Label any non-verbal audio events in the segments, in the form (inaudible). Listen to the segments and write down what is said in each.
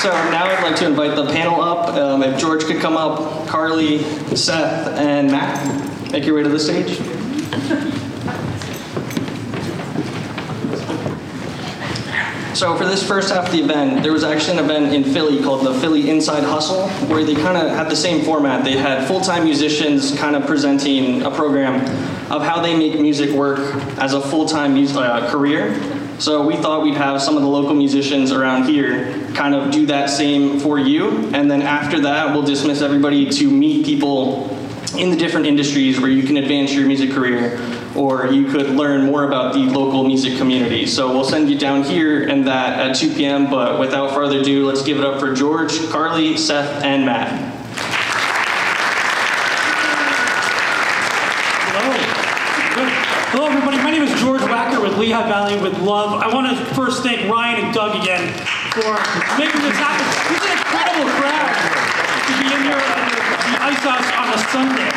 So now I'd like to invite the panel up. Um, if George could come up, Carly, Seth, and Matt, make your way to the stage. So for this first half of the event, there was actually an event in Philly called the Philly Inside Hustle, where they kind of had the same format. They had full-time musicians kind of presenting a program of how they make music work as a full-time mus- uh, career. So we thought we'd have some of the local musicians around here kind of do that same for you, and then after that, we'll dismiss everybody to meet people in the different industries where you can advance your music career or you could learn more about the local music community. So we'll send you down here and that at 2 p.m. But without further ado, let's give it up for George, Carly, Seth, and Matt. Hello. Everybody. My name is George Wacker with Lehigh Valley with Love. I want to first thank Ryan and Doug again for making this happen. This is an incredible crowd to be in here at the Ice House on a Sunday.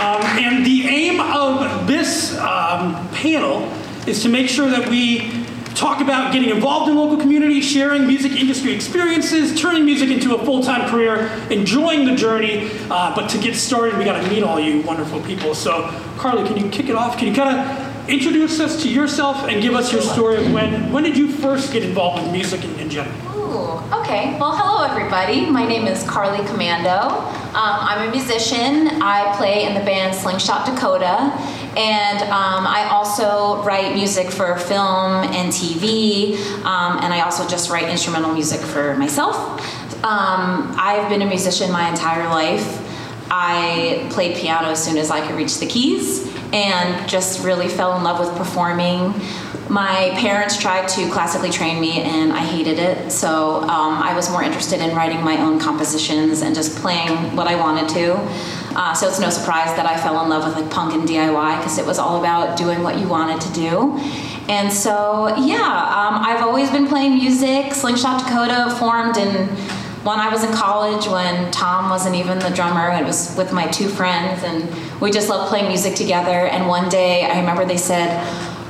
Um, and the aim of this um, panel is to make sure that we talk about getting involved in local communities, sharing music industry experiences, turning music into a full-time career, enjoying the journey. Uh, but to get started, we got to meet all you wonderful people. So, Carly, can you kick it off? Can you kind of introduce us to yourself and give us your story of when when did you first get involved with music in, in general? Ooh, okay. Well, hello everybody. My name is Carly Comando. Um, I'm a musician. I play in the band Slingshot Dakota, and um, I also write music for film and TV, um, and I also just write instrumental music for myself. Um, I've been a musician my entire life. I played piano as soon as I could reach the keys and just really fell in love with performing. My parents tried to classically train me and I hated it, so um, I was more interested in writing my own compositions and just playing what I wanted to. Uh, so it's no surprise that I fell in love with like punk and DIY because it was all about doing what you wanted to do. And so, yeah, um, I've always been playing music. Slingshot Dakota formed in when I was in college, when Tom wasn't even the drummer, it was with my two friends, and we just loved playing music together. And one day, I remember they said,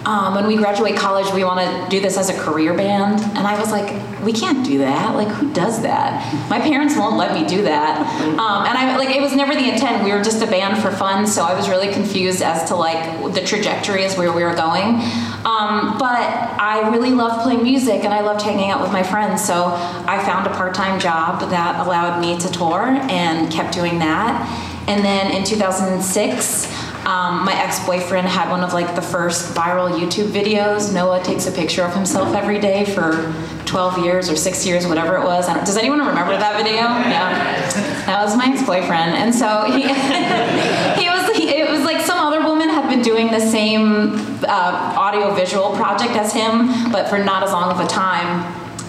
um, when we graduate college, we want to do this as a career band. And I was like, we can't do that. Like, who does that? My parents won't let me do that. Um, and I like, it was never the intent. We were just a band for fun, so I was really confused as to like the trajectory as where we were going. Um, but I really loved playing music and I loved hanging out with my friends. So I found a part-time job that allowed me to tour and kept doing that. And then in 2006. Um, my ex-boyfriend had one of like the first viral YouTube videos. Noah takes a picture of himself every day for 12 years or six years, whatever it was. Does anyone remember that video? Yeah, that was my ex-boyfriend, and so he (laughs) he was he, it was like had been doing the same uh, audio-visual project as him, but for not as long of a time,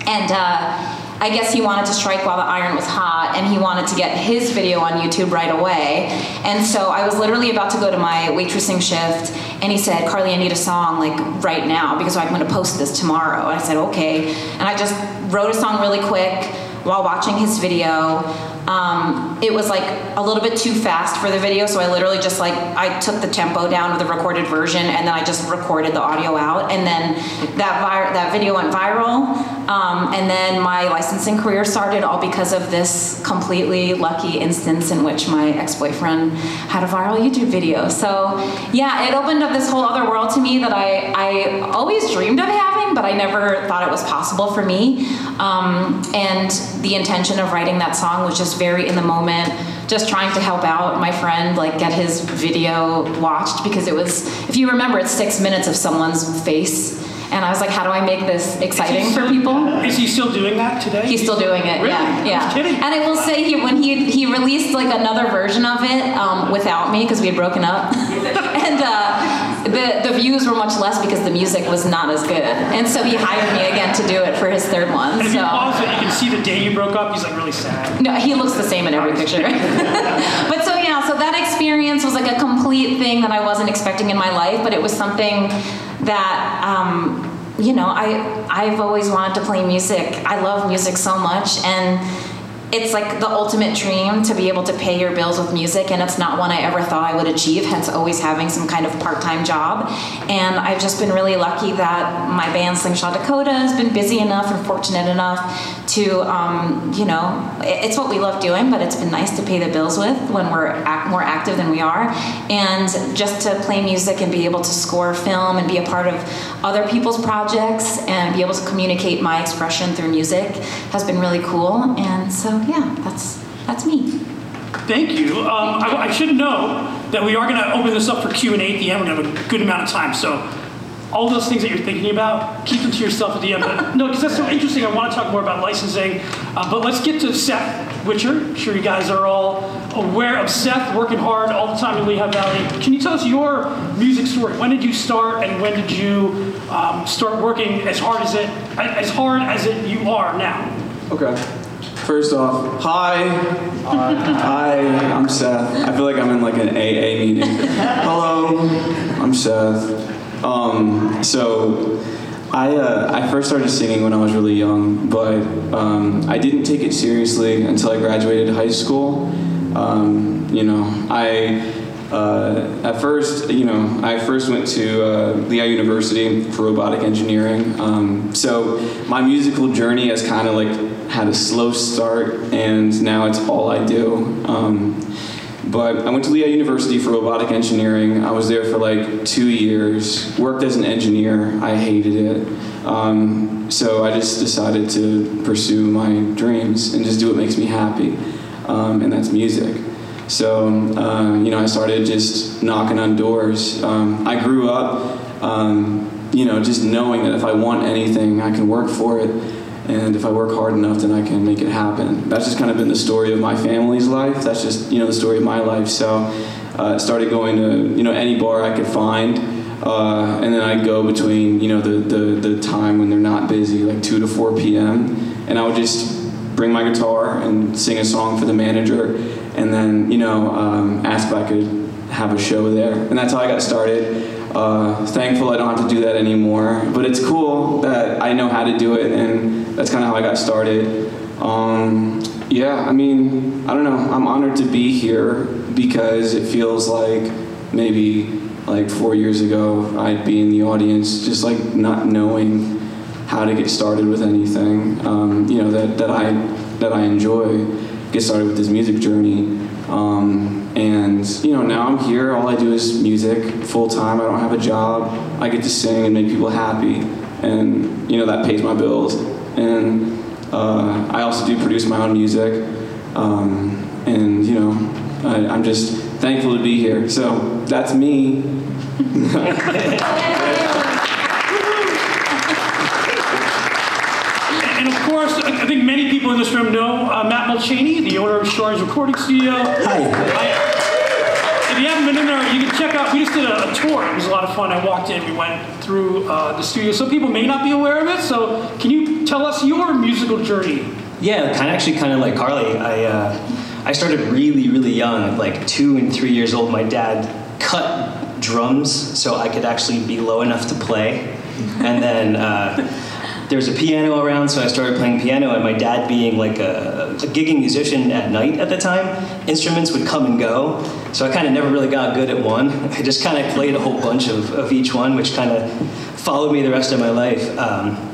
and. Uh, I guess he wanted to strike while the iron was hot and he wanted to get his video on YouTube right away. And so I was literally about to go to my waitressing shift and he said, Carly, I need a song like right now because I'm going to post this tomorrow. And I said, okay. And I just wrote a song really quick while watching his video. Um, it was like a little bit too fast for the video, so I literally just like I took the tempo down with the recorded version, and then I just recorded the audio out, and then that that video went viral, um, and then my licensing career started all because of this completely lucky instance in which my ex-boyfriend had a viral YouTube video. So yeah, it opened up this whole other world to me that I I always dreamed of having, but I never thought it was possible for me. Um, and the intention of writing that song was just very in the moment, just trying to help out my friend, like get his video watched because it was, if you remember, it's six minutes of someone's face. And I was like, how do I make this exciting for people? Is he still doing that today? He's still doing it. Really? Yeah, yeah. Kidding. And I will say, he when he he released like another version of it um, without me because we had broken up, (laughs) and uh, the the views were much less because the music was not as good. And so he hired me again to do it for his third one. And So. pause it, you can see the day you broke up. He's like really sad. No, he looks the same in every picture. (laughs) but so yeah, so that experience was like a complete thing that I wasn't expecting in my life, but it was something that um, you know I I've always wanted to play music. I love music so much, and it's like the ultimate dream to be able to pay your bills with music, and it's not one I ever thought I would achieve. Hence, always having some kind of part-time job. And I've just been really lucky that my band Slingshot Dakota has been busy enough and fortunate enough to, um, you know, it's what we love doing, but it's been nice to pay the bills with when we're act- more active than we are. And just to play music and be able to score film and be a part of other people's projects and be able to communicate my expression through music has been really cool. And so, yeah, that's that's me. Thank you. Um, I, I should know that we are going to open this up for Q and A at the end. We're going to have a good amount of time, so all those things that you're thinking about, keep them to yourself at the end. But (laughs) no, because that's so interesting. I want to talk more about licensing. Uh, but let's get to Seth Witcher. I'm sure you guys are all aware of Seth, working hard all the time in Lehigh Valley. Can you tell us your music story? When did you start, and when did you um, start working as hard as it as hard as it you are now? Okay. First off, hi. (laughs) Hi, I'm Seth. I feel like I'm in like an AA meeting. (laughs) Hello, I'm Seth. Um, so, I uh, I first started singing when I was really young, but um, I didn't take it seriously until I graduated high school. Um, you know, I. Uh, at first, you know, I first went to uh, Lehigh University for robotic engineering. Um, so my musical journey has kind of like had a slow start, and now it's all I do. Um, but I went to Lehigh University for robotic engineering. I was there for like two years, worked as an engineer. I hated it. Um, so I just decided to pursue my dreams and just do what makes me happy, um, and that's music. So, uh, you know, I started just knocking on doors. Um, I grew up, um, you know, just knowing that if I want anything, I can work for it. And if I work hard enough, then I can make it happen. That's just kind of been the story of my family's life. That's just, you know, the story of my life. So uh, started going to, you know, any bar I could find. Uh, and then I'd go between, you know, the, the, the time when they're not busy, like 2 to 4 p.m. And I would just bring my guitar and sing a song for the manager, and then you know um, ask if I could have a show there, and that's how I got started. Uh, thankful I don't have to do that anymore, but it's cool that I know how to do it, and that's kind of how I got started. Um, yeah, I mean, I don't know. I'm honored to be here because it feels like maybe like four years ago I'd be in the audience, just like not knowing how to get started with anything, um, you know, that, that I that I enjoy, get started with this music journey. Um, and you know, now I'm here. All I do is music full time. I don't have a job. I get to sing and make people happy, and you know that pays my bills. And uh, I also do produce my own music. Um, and you know, I, I'm just thankful to be here. So that's me. And of course, I I think many people in this room know uh, Matt Molchany, the owner of Shards Recording Studio. Hi. if you haven't been in there, you can check out. We just did a, a tour. It was a lot of fun. I walked in. We went through uh, the studio. So people may not be aware of it. So, can you tell us your musical journey? Yeah, kind of actually kind of like Carly. I uh, I started really really young, like two and three years old. My dad cut drums so I could actually be low enough to play, and then. Uh, there was a piano around, so I started playing piano. And my dad, being like a, a gigging musician at night at the time, instruments would come and go. So I kind of never really got good at one. (laughs) I just kind of played a whole bunch of, of each one, which kind of followed me the rest of my life. Um,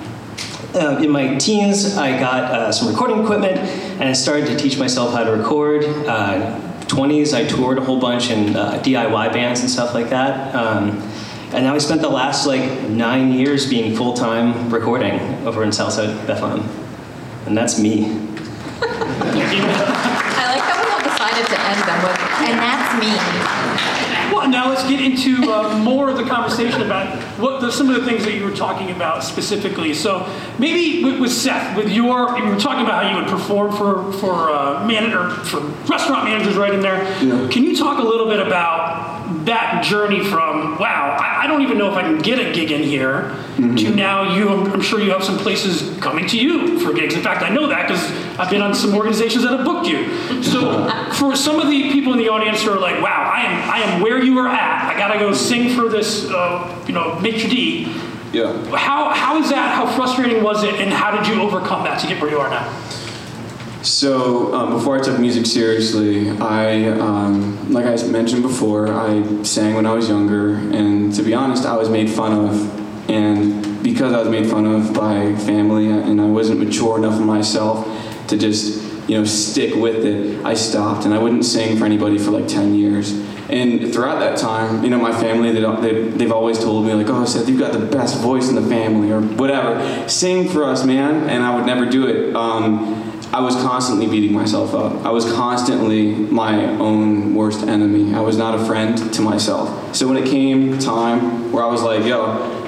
uh, in my teens, I got uh, some recording equipment and I started to teach myself how to record. Uh, 20s, I toured a whole bunch in uh, DIY bands and stuff like that. Um, and now I spent the last like nine years being full time recording over in Southside Bethlehem. And that's me. I like that we all decided to end them with, and that's me. Well, now let's get into uh, more of the conversation about what the, some of the things that you were talking about specifically. So maybe with, with Seth, with your, you were talking about how you would perform for for uh, manager for restaurant managers right in there. Yeah. Can you talk a little bit about that journey from wow, I, I don't even know if I can get a gig in here, to now you, I'm, I'm sure you have some places coming to you for gigs. In fact, I know that because I've been on some organizations that have booked you. So (laughs) for some of the people in the audience who are like, wow, I am I am where you are at. I gotta go sing for this, uh, you know, maitre d'. Yeah. How how is that? How frustrating was it? And how did you overcome that to get where you are now? So um, before I took music seriously, I, um, like I mentioned before, I sang when I was younger, and to be honest, I was made fun of, and because I was made fun of by family and I wasn't mature enough myself to just you know stick with it, I stopped and I wouldn't sing for anybody for like 10 years. And throughout that time, you know, my family, they they've always told me, like, oh, Seth, you've got the best voice in the family, or whatever. Sing for us, man. And I would never do it. Um, I was constantly beating myself up. I was constantly my own worst enemy. I was not a friend to myself. So when it came time where I was like, yo,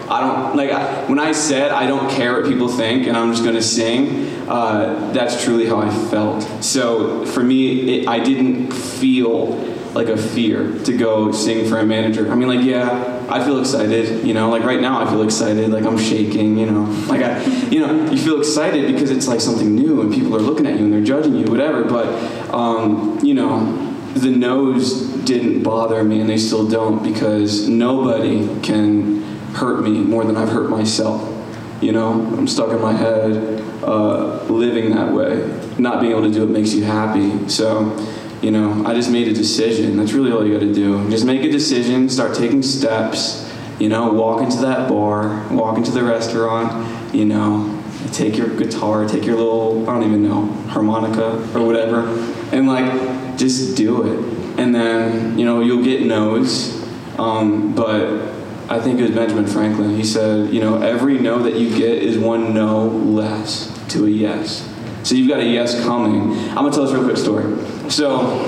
I don't, like, I, when I said I don't care what people think and I'm just gonna sing, uh, that's truly how I felt. So for me, it, I didn't feel like a fear to go sing for a manager. I mean, like, yeah, I feel excited, you know, like right now I feel excited, like I'm shaking, you know, like I, you know, you feel excited because it's like something new and people are looking at you and they're judging you, whatever. But, um, you know, the no's didn't bother me and they still don't because nobody can hurt me more than I've hurt myself. You know, I'm stuck in my head, uh, living that way. Not being able to do it makes you happy. So, you know, I just made a decision. That's really all you got to do. Just make a decision, start taking steps. You know, walk into that bar, walk into the restaurant. You know, take your guitar, take your little, I don't even know, harmonica or whatever, and like, just do it. And then, you know, you'll get no's. Um, but I think it was Benjamin Franklin. He said, you know, every no that you get is one no less to a yes. So you've got a yes coming. I'm gonna tell this real quick story. So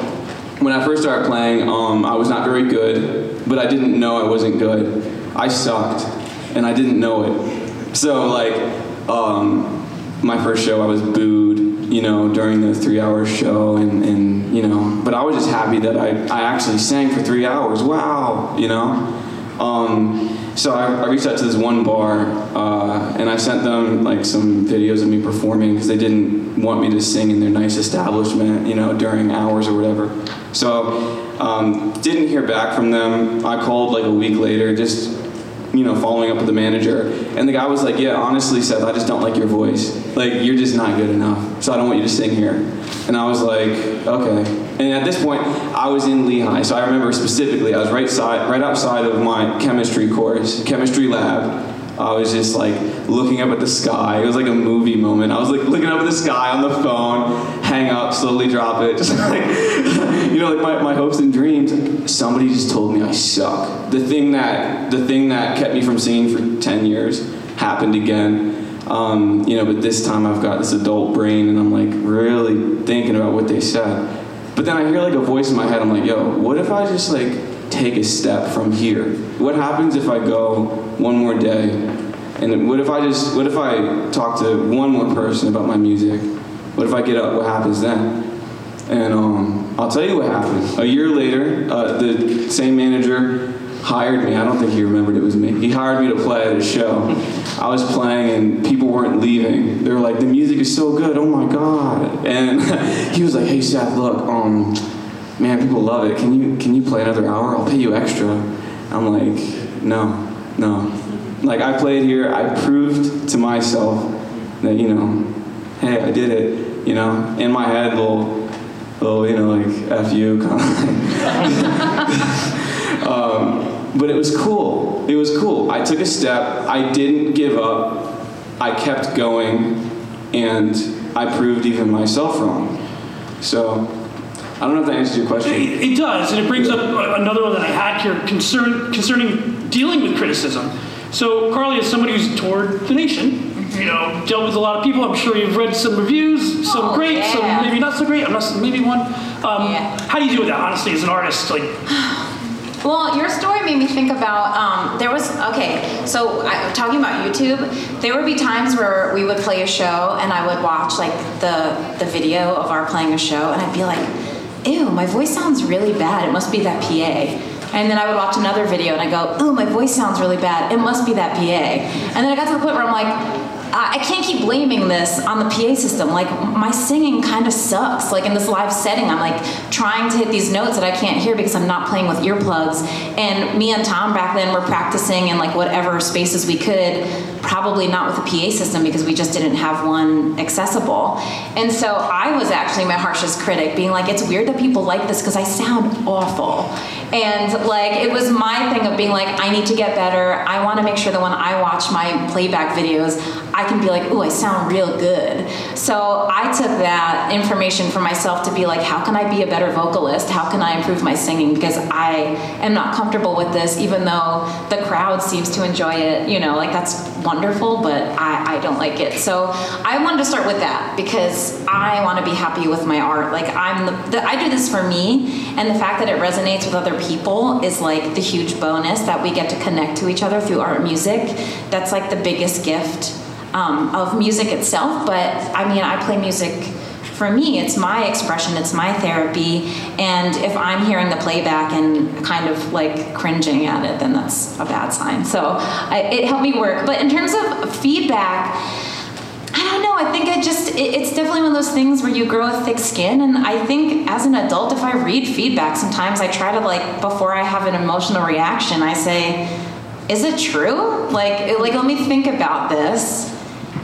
when I first started playing, um, I was not very good, but I didn't know I wasn't good. I sucked, and I didn't know it. So like, um, my first show, I was booed, you know, during the three-hour show, and, and you know, but I was just happy that I, I actually sang for three hours. Wow, you know. Um, so I, I, reached out to this one bar, uh, and I sent them like some videos of me performing because they didn't want me to sing in their nice establishment, you know, during hours or whatever. So um, didn't hear back from them. I called like a week later, just you know, following up with the manager, and the guy was like, "Yeah, honestly, Seth, I just don't like your voice. Like, you're just not good enough. So I don't want you to sing here." And I was like, "Okay." And at this point, I was in Lehigh, so I remember specifically, I was right side, right outside of my chemistry course, chemistry lab. I was just like looking up at the sky. It was like a movie moment. I was like looking up at the sky on the phone, hang up, slowly drop it, (laughs) just like you know, like my, my hopes and dreams. Somebody just told me I suck. The thing that the thing that kept me from singing for ten years happened again. Um, you know, but this time I've got this adult brain and I'm like really thinking about what they said. But then I hear like a voice in my head. I'm like, yo, what if I just like take a step from here? What happens if I go one more day? And what if I just, what if I talk to one more person about my music? What if I get up? What happens then? And um, I'll tell you what happened. A year later, uh, the same manager hired me. I don't think he remembered it was me. He hired me to play at a show. I was playing and people weren't leaving. They were like, the music is so good, oh my god. And (laughs) he was like, hey Seth, look, um, man, people love it. Can you can you play another hour? I'll pay you extra. I'm like, no, no. Like I played here, I proved to myself that, you know, hey, I did it. You know, in my head, little, little, you know, like F you, (laughs) kind of (laughs) um, but it was cool. It was cool. I took a step. I didn't give up. I kept going, and I proved even myself wrong. So, I don't know if that answers your question. It, it does, and it brings up another one that I had here concern, concerning dealing with criticism. So, Carly, is somebody who's toured the nation, you know, dealt with a lot of people. I'm sure you've read some reviews, some Oh, great, yeah. some maybe not so great. I'm not maybe one. Um, Yeah. How do you deal with that, honestly, as an artist? Like, (sighs) Well, your story made me think about. Um, there was okay. So I, talking about YouTube, there would be times where we would play a show, and I would watch like the the video of our playing a show, and I'd be like, "Ew, my voice sounds really bad. It must be that PA." And then I would watch another video, and I go, "Ooh, my voice sounds really bad. It must be that PA." And then I got to the point where I'm like. I can't keep blaming this on the PA system. Like my singing kind of sucks. Like in this live setting, I'm like trying to hit these notes that I can't hear because I'm not playing with earplugs. And me and Tom back then were practicing in like whatever spaces we could, probably not with a PA system because we just didn't have one accessible. And so I was actually my harshest critic, being like, it's weird that people like this because I sound awful. And like it was my thing of being like, I need to get better. I want to make sure that when I watch my playback videos, I can be like, ooh, I sound real good. So I took that information for myself to be like, how can I be a better vocalist? How can I improve my singing? Because I am not comfortable with this, even though the crowd seems to enjoy it. You know, like that's wonderful, but I, I don't like it. So I wanted to start with that because I want to be happy with my art. Like I'm, the, the, I do this for me, and the fact that it resonates with other people is like the huge bonus that we get to connect to each other through art music. That's like the biggest gift um, of music itself. But I mean, I play music for me, it's my expression, it's my therapy, and if I'm hearing the playback and kind of like cringing at it, then that's a bad sign. So I, it helped me work. But in terms of feedback, I don't know. I think it just, it, it's definitely one of those things where you grow a thick skin. And I think as an adult, if I read feedback, sometimes I try to, like, before I have an emotional reaction, I say, is it true? Like, like let me think about this.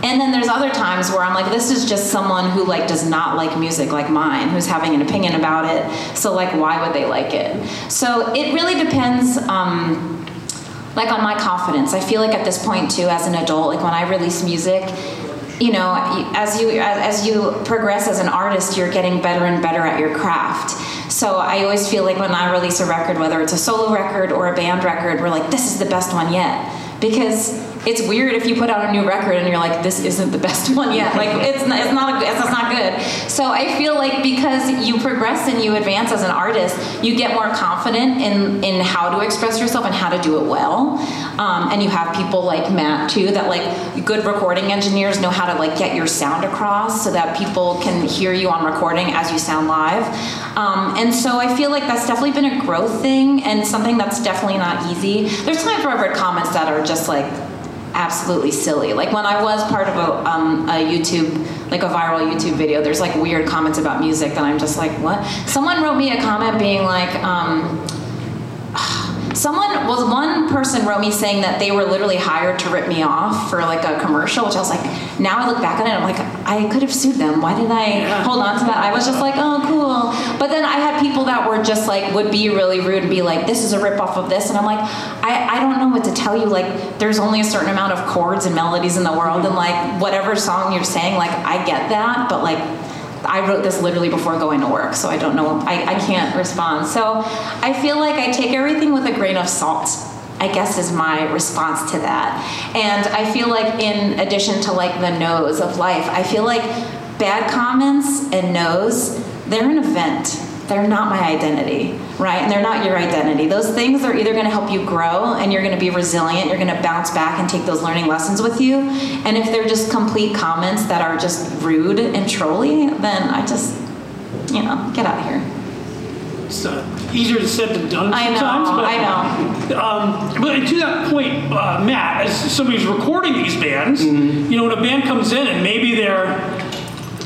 And then there's other times where I'm like, this is just someone who like does not like music like mine, who's having an opinion about it. So like, why would they like it? So it really depends. Um, like on my confidence, I feel like at this point too, as an adult, like when I release music, you know, as you as you progress as an artist, you're getting better and better at your craft. So I always feel like when I release a record, whether it's a solo record or a band record, we're like, this is the best one yet, because it's weird if you put out a new record and you're like, this isn't the best (laughs) one yet. Like it's not, it's not, it's not good. So I feel like because you progress and you advance as an artist, you get more confident in in how to express yourself and how to do it well. Um, and you have people like Matt too that like good recording engineers know how to like get your sound across so that people can hear you on recording as you sound live. Um, and so I feel like that's definitely been a growth thing and something that's definitely not easy. There's times where I've read comments that are just like absolutely silly. Like when I was part of a, um, a YouTube, like a viral YouTube video, there's like weird comments about music that I'm just like, what? Someone wrote me a comment being like, um, someone was one person wrote me saying that they were literally hired to rip me off for like a commercial which i was like now i look back on it i'm like i could have sued them. Why did i hold on to that? I was just like oh cool. But then i had people that were just like would be really rude and be like this is a rip off of this and i'm like I, I don't know what to tell you. Like there's only a certain amount of chords and melodies in the world and like whatever song you're saying like i get that but like I wrote this literally before going to work, so I don't know. I, I can't respond. So I feel like I take everything with a grain of salt. I guess is my response to that. And I feel like in addition to like the no's of life, I feel like bad comments and no's, they're an event. They're not my identity, right? And they're not your identity. Those things are either going to help you grow and you're going to be resilient, you're going to bounce back and take those learning lessons with you. And if they're just complete comments that are just rude and trolly, then I just, you know, get out of here. It's uh, easier said than done I know, sometimes. but, I know. Um, but to that point, uh, Matt, as somebody who's recording these bands, you know, when a band comes in and maybe they're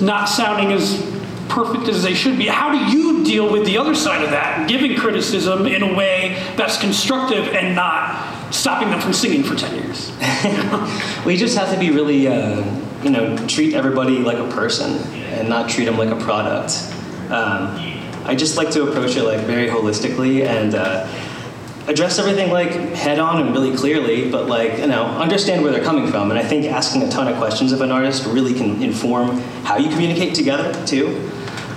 not sounding as perfect as they should be, how do you deal with the other side of that, giving criticism in a way that's constructive and not stopping them from singing for 10 years? (laughs) we just have to be really, uh, you know, treat everybody like a person and not treat them like a product. Um, I just like to approach it like very holistically and uh, address everything like head on and really clearly, but like, you know, understand where they're coming from. And I think asking a ton of questions of an artist really can inform how you communicate together too.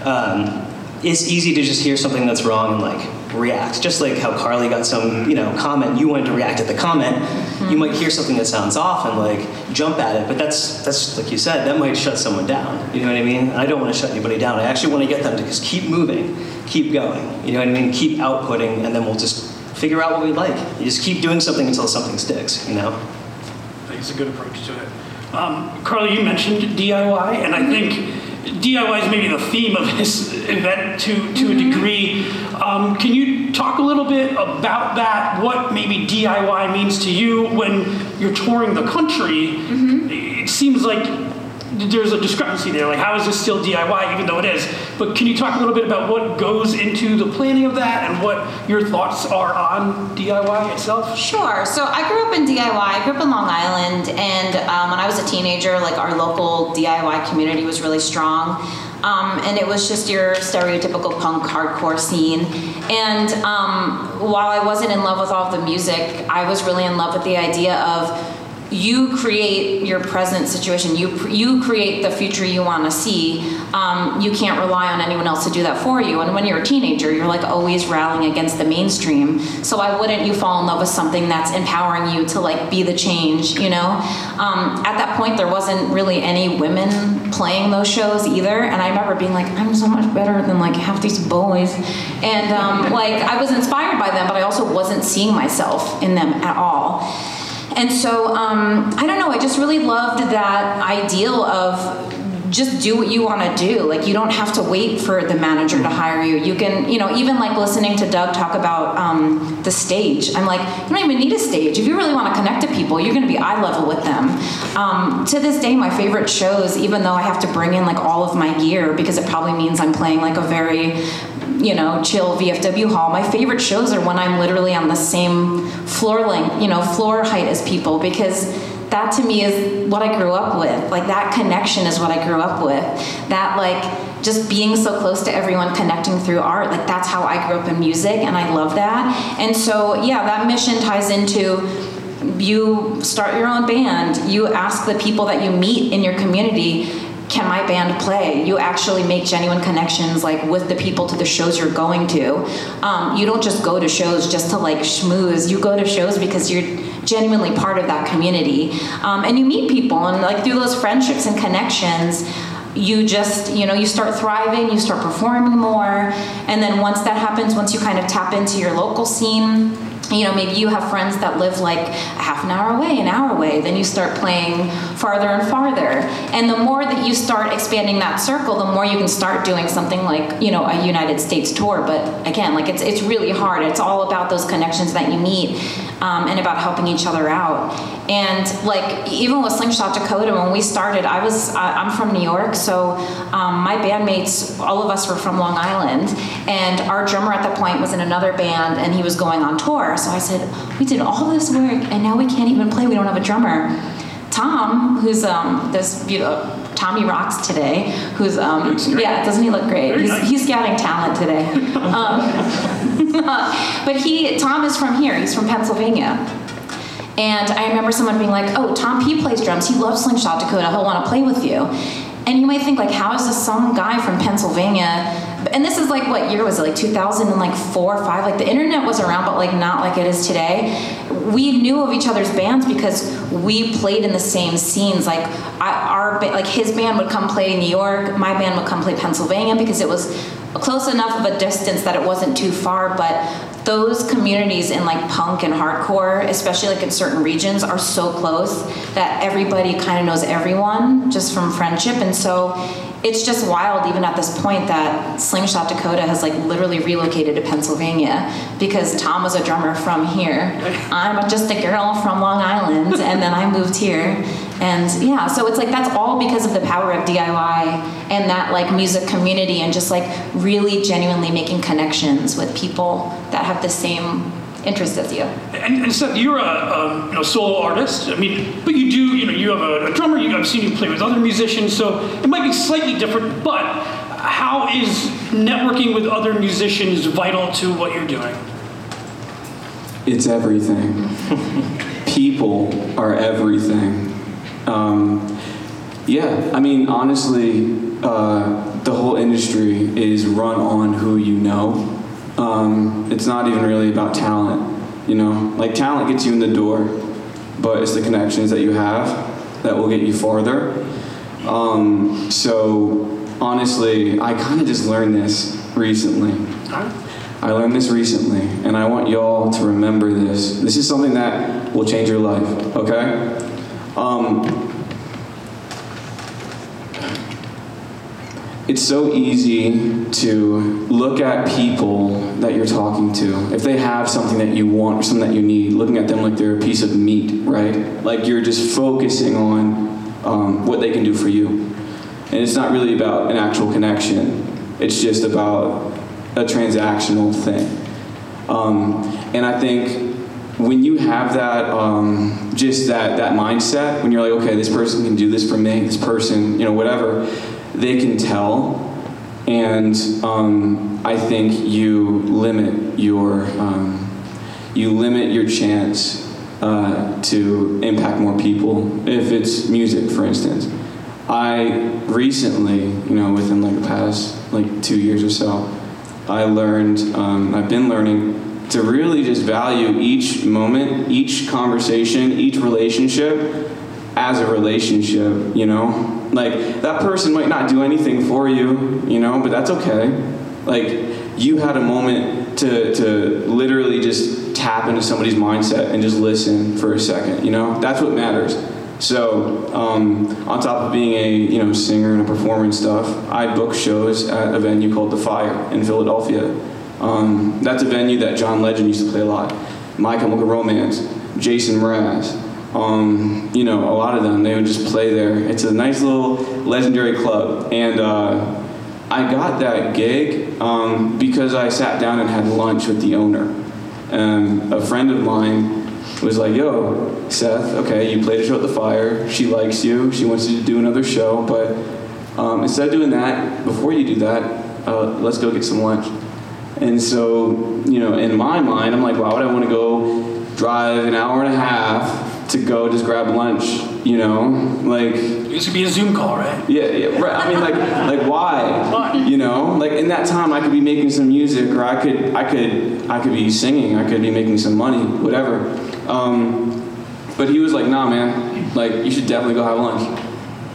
Um, it's easy to just hear something that's wrong and like react. Just like how Carly got some, you know, comment, you wanted to react at the comment. You might hear something that sounds off and like jump at it, but that's that's like you said, that might shut someone down. You know what I mean? I don't want to shut anybody down. I actually want to get them to just keep moving, keep going. You know what I mean? Keep outputting, and then we'll just figure out what we like. You just keep doing something until something sticks. You know? I think it's a good approach to it. Um, Carly, you mentioned DIY, and I think DIY is maybe the theme of this event to, to a degree. Um, can you talk a little bit about that? What maybe DIY means to you when you're touring the country? It seems like there's a discrepancy there. Like, how is this still DIY, even though it is? But can you talk a little bit about what goes into the planning of that and what your thoughts are on DIY itself? Sure. So I grew up in DIY. I grew up in Long Island, and um, when I was a teenager, like our local DIY community was really strong. Um, and it was just your stereotypical punk hardcore scene. And um, while I wasn't in love with all of the music, I was really in love with the idea of you create your present situation. You you create the future you want to see. Um, you can't rely on anyone else to do that for you. And when you're a teenager, you're like always rallying against the mainstream. So why wouldn't you fall in love with something that's empowering you to like be the change? You know. Um, at that point, there wasn't really any women playing those shows either. And I remember being like, I'm so much better than like half these boys. And um, like I was inspired by them, but I also wasn't seeing myself in them at all. And so um, I don't know. I just really loved that ideal of just do what you want to do. Like you don't have to wait for the manager to hire you. You can, you know, even like listening to Doug talk about um, the stage. I'm like, you don't even need a stage. If you really want to connect to people, you're going to be eye level with them. Um, to this day, my favorite shows, even though I have to bring in like all of my gear because it probably means I'm playing like a very you know, chill VFW hall. My favorite shows are when I'm literally on the same floor length, you know, floor height as people because that to me is what I grew up with. Like that connection is what I grew up with. That like just being so close to everyone connecting through art. Like that's how I grew up in music and I love that. And so yeah, that mission ties into you start your own band. You ask the people that you meet in your community can my band play? You actually make genuine connections like with the people to the shows you're going to. Um, you don't just go to shows just to like schmooze. You go to shows because you're genuinely part of that community, um, and you meet people and like through those friendships and connections. You just, you know, you start thriving, you start performing more, and then once that happens, once you kind of tap into your local scene, you know, maybe you have friends that live like a half an hour away, an hour away, then you start playing farther and farther. And the more that you start expanding that circle, the more you can start doing something like, you know, a United States tour. But again, like it's, it's really hard. It's all about those connections that you meet um, and about helping each other out. And like even with Slingshot Dakota, when we started, I was I, I'm from New York, so um, my bandmates, all of us were from Long Island, and our drummer at that point was in another band, and he was going on tour. So I said, we did all this work, and now we can't even play. We don't have a drummer. Tom, who's um, this beautiful. Tommy rocks today. Who's um, yeah? Doesn't he look great? He's, he's scouting talent today. (laughs) Um, (laughs) but he Tom is from here. He's from Pennsylvania. And I remember someone being like, "Oh, Tom P plays drums. He loves Slingshot Dakota. He'll want to play with you." And you might think like, "How is this some guy from Pennsylvania?" And this is like what year was it? Like 2004 or five. Like the internet was around, but like not like it is today. We knew of each other's bands because we played in the same scenes. Like our like his band would come play New York, my band would come play Pennsylvania because it was close enough of a distance that it wasn't too far, but those communities in like punk and hardcore, especially like in certain regions, are so close that everybody kind of knows everyone just from friendship. And so it's just wild, even at this point, that Slingshot Dakota has like literally relocated to Pennsylvania because Tom was a drummer from here. (laughs) I'm just a girl from Long Island, and then I moved here. And yeah, so it's like that's all because of the power of DIY and that like music community and just like really genuinely making connections with people that have the same interest as you. And, and Seth, you're a, a you know solo artist. I mean, but you do you know you have a, a drummer. You, I've seen you play with other musicians, so it might be slightly different. But how is networking with other musicians vital to what you're doing? It's everything. (laughs) People are everything. Um, yeah, I mean, honestly, uh, the whole industry is run on who you know. Um, it's not even really about talent, you know? Like, talent gets you in the door, but it's the connections that you have that will get you farther. Um, so, honestly, I kind of just learned this recently. I learned this recently, and I want y'all to remember this. This is something that will change your life, okay? Um, it's so easy to look at people that you're talking to. If they have something that you want or something that you need, looking at them like they're a piece of meat, right? Like you're just focusing on um, what they can do for you. And it's not really about an actual connection, it's just about a transactional thing. Um, and I think when you have that, um, just that, that mindset, when you're like, okay, this person can do this for me, this person, you know, whatever, they can tell and um, I think you limit your um, you limit your chance uh, to impact more people if it's music, for instance. I recently, you know, within like the past like two years or so, I learned, um, I've been learning to really just value each moment, each conversation, each relationship as a relationship, you know? Like, that person might not do anything for you, you know, but that's okay. Like, you had a moment to, to literally just tap into somebody's mindset and just listen for a second, you know? That's what matters. So, um, on top of being a you know singer and a performer and stuff, I book shows at a venue called The Fire in Philadelphia. Um, that's a venue that John Legend used to play a lot. My Chemical Romance, Jason Mraz, um, you know, a lot of them, they would just play there. It's a nice little legendary club. And uh, I got that gig um, because I sat down and had lunch with the owner. And a friend of mine was like, yo, Seth, okay, you played a show at the fire. She likes you. She wants you to do another show. But um, instead of doing that, before you do that, uh, let's go get some lunch. And so, you know, in my mind, I'm like, why would I want to go drive an hour and a half to go just grab lunch? You know, like This would be a Zoom call, right? yeah, yeah, right. I mean, like, (laughs) like why? Why? You know, like in that time, I could be making some music, or I could, I could, I could be singing. I could be making some money, whatever. Um, but he was like, Nah, man. Like, you should definitely go have lunch.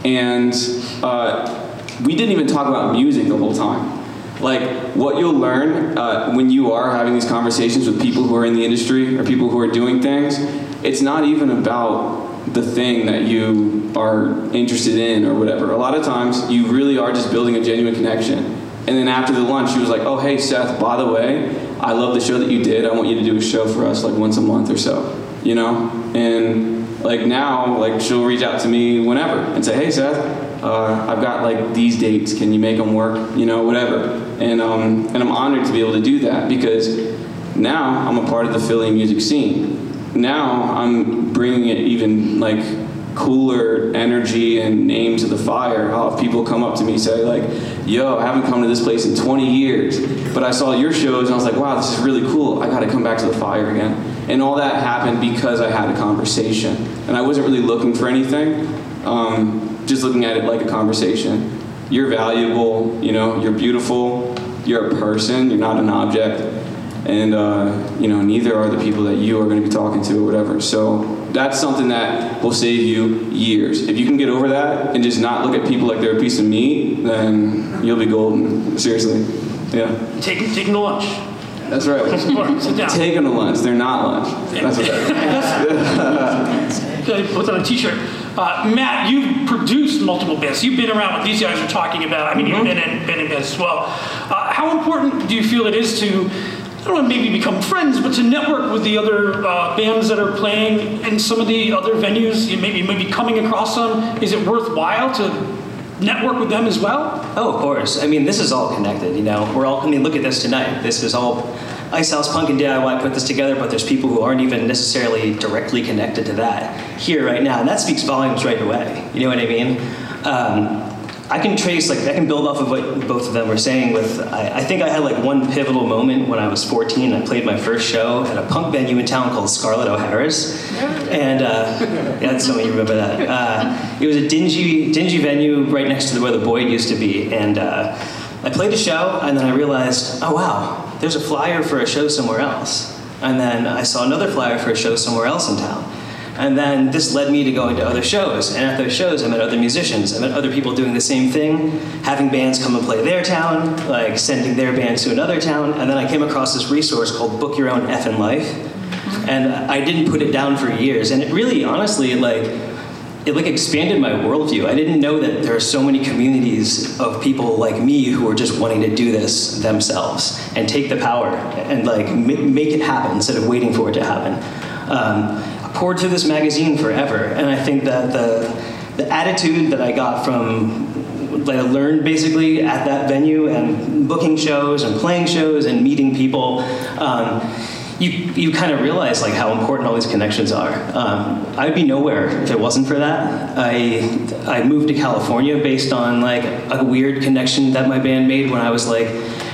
And uh, we didn't even talk about music the whole time. Like, what you'll learn uh, when you are having these conversations with people who are in the industry or people who are doing things, it's not even about the thing that you are interested in or whatever. A lot of times, you really are just building a genuine connection. And then after the lunch, she was like, "Oh, hey, Seth. By the way, I love the show that you did. I want you to do a show for us, like once a month or so, you know." And like now, like she'll reach out to me whenever and say, "Hey, Seth, uh, I've got like these dates. Can you make them work? You know, whatever." And um, and I'm honored to be able to do that because now I'm a part of the Philly music scene. Now I'm bringing it even like cooler energy and name to the fire. I'll have people come up to me say like, "Yo, I haven't come to this place in 20 years, but I saw your shows and I was like, wow, this is really cool. I got to come back to the fire again." And all that happened because I had a conversation, and I wasn't really looking for anything. Um, just looking at it like a conversation. You're valuable. You know, you're beautiful. You're a person. You're not an object and uh, you know neither are the people that you are going to be talking to or whatever so that's something that will save you years if you can get over that and just not look at people like they're a piece of meat then you'll be golden seriously yeah Taking taking the lunch. that's right taking a lunch they're not lunch that's (laughs) what that is. Put on a t-shirt. Uh, Matt, you've produced multiple bands. You've been around what these guys are talking about. I mean, you've been in, been in bands as well. Uh, how important do you feel it is to, I don't know, maybe become friends, but to network with the other uh, bands that are playing in some of the other venues? You maybe maybe coming across them. Is it worthwhile to network with them as well? Oh, of course. I mean, this is all connected, you know. We're all, I mean, look at this tonight. This is all, Ice House Punk and DIY put this together, but there's people who aren't even necessarily directly connected to that here right now. And that speaks volumes right away. You know what I mean? Um, I can trace, like, I can build off of what both of them were saying with, I, I think I had like one pivotal moment when I was 14. I played my first show at a punk venue in town called Scarlett O'Hara's. And, uh, yeah, some of you remember that. Uh, it was a dingy, dingy venue right next to where the Boyd used to be. And uh, I played a show, and then I realized, oh wow, there's a flyer for a show somewhere else. And then I saw another flyer for a show somewhere else in town. And then this led me to going to other shows. And at those shows, I met other musicians. I met other people doing the same thing, having bands come and play their town, like sending their bands to another town. And then I came across this resource called Book Your Own Effing Life. And I didn't put it down for years. And it really, honestly, like, it like expanded my worldview. I didn't know that there are so many communities of people like me who are just wanting to do this themselves and take the power and like ma- make it happen instead of waiting for it to happen. Um, I poured through this magazine forever, and I think that the the attitude that I got from that I learned basically at that venue and booking shows and playing shows and meeting people. Um, you you kind of realize like how important all these connections are. Um, I'd be nowhere if it wasn't for that. I I moved to California based on like a weird connection that my band made when I was like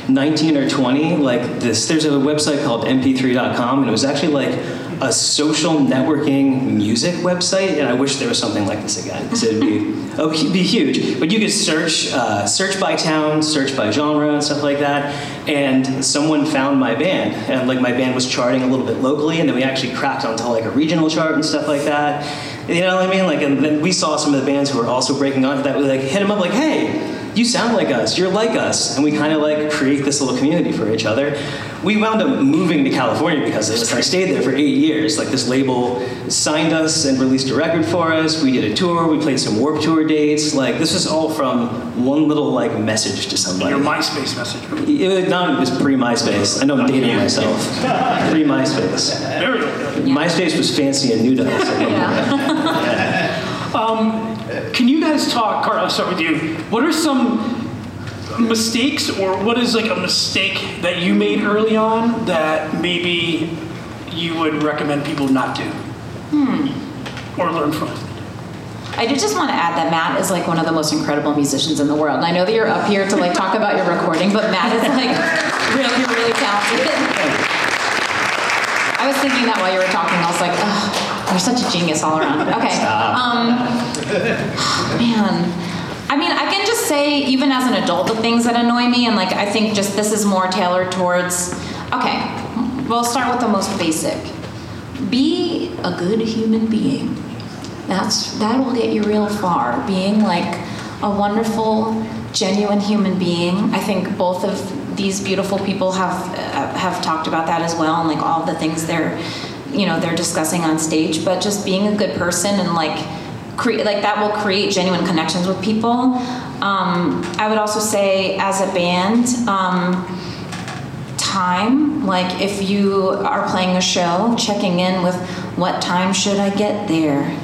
19 or 20. Like this, there's a website called mp3.com, and it was actually like a social networking music website, and I wish there was something like this again. Because it'd be (laughs) oh, be huge. But you could search uh, search by town, search by genre, and stuff like that. And someone found my band, and like my band was charting a little bit locally, and then we actually cracked onto like a regional chart and stuff like that. You know what I mean? Like, and then we saw some of the bands who were also breaking onto that. We like hit them up, like, hey you sound like us, you're like us, and we kind of like create this little community for each other. We wound up moving to California because of this. I stayed there for eight years. Like this label signed us and released a record for us. We did a tour. We played some Warp Tour dates. Like this was all from one little like message to somebody. Your MySpace message. It was, not, it was pre MySpace. I know I'm dating myself. (laughs) Pre MySpace. Very good. MySpace was fancy and new to us. (laughs) Yeah. (laughs) Um, can you guys talk, Carl, I'll start with you. What are some mistakes or what is like a mistake that you made early on that maybe you would recommend people not do? Or learn from? I do just want to add that Matt is like one of the most incredible musicians in the world. And I know that you're up here to like talk about your recording, but Matt is like really, really talented. I was thinking that while you were talking, I was like, oh, you're such a genius all around. Okay. Um, man. I mean, I can just say, even as an adult, the things that annoy me, and like, I think just this is more tailored towards, okay, we'll start with the most basic. Be a good human being. That's, that will get you real far. Being like a wonderful, genuine human being. I think both of these beautiful people have, uh, have talked about that as well, and like all the things they're, you know, they're discussing on stage, but just being a good person and like, create like that will create genuine connections with people. Um, I would also say, as a band, um, time. Like if you are playing a show, checking in with what time should I get there?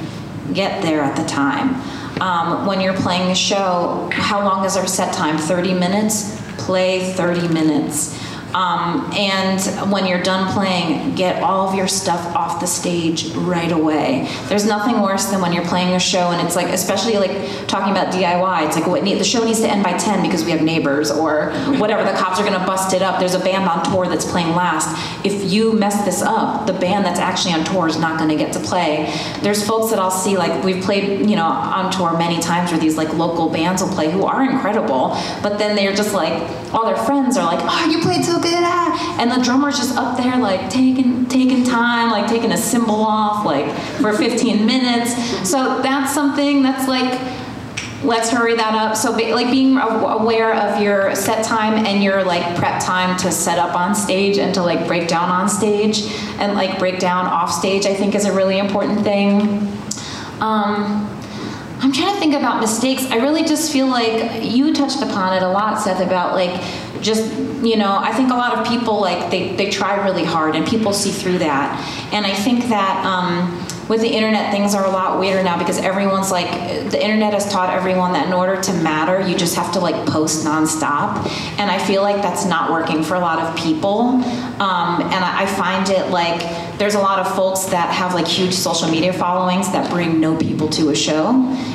Get there at the time. Um, when you're playing a show, how long is our set time? 30 minutes? Play 30 minutes. Um, and when you're done playing, get all of your stuff off the stage right away. There's nothing worse than when you're playing a show and it's like, especially like talking about DIY, it's like what the show needs to end by 10 because we have neighbors or whatever. The cops are gonna bust it up. There's a band on tour that's playing last. If you mess this up, the band that's actually on tour is not gonna get to play. There's folks that I'll see like we've played, you know, on tour many times where these like local bands will play who are incredible, but then they're just like all their friends are like, "Oh, you played so good!" Ah. And the drummer's just up there like taking taking time, like taking a cymbal off like for 15 minutes. So that's something that's like let's hurry that up. So be, like being aware of your set time and your like prep time to set up on stage and to like break down on stage and like break down off stage, I think is a really important thing. Um, I'm trying to think about mistakes. I really just feel like you touched upon it a lot, Seth, about like just, you know, I think a lot of people like they, they try really hard and people see through that. And I think that um, with the internet, things are a lot weirder now because everyone's like, the internet has taught everyone that in order to matter, you just have to like post nonstop. And I feel like that's not working for a lot of people. Um, and I, I find it like there's a lot of folks that have like huge social media followings that bring no people to a show.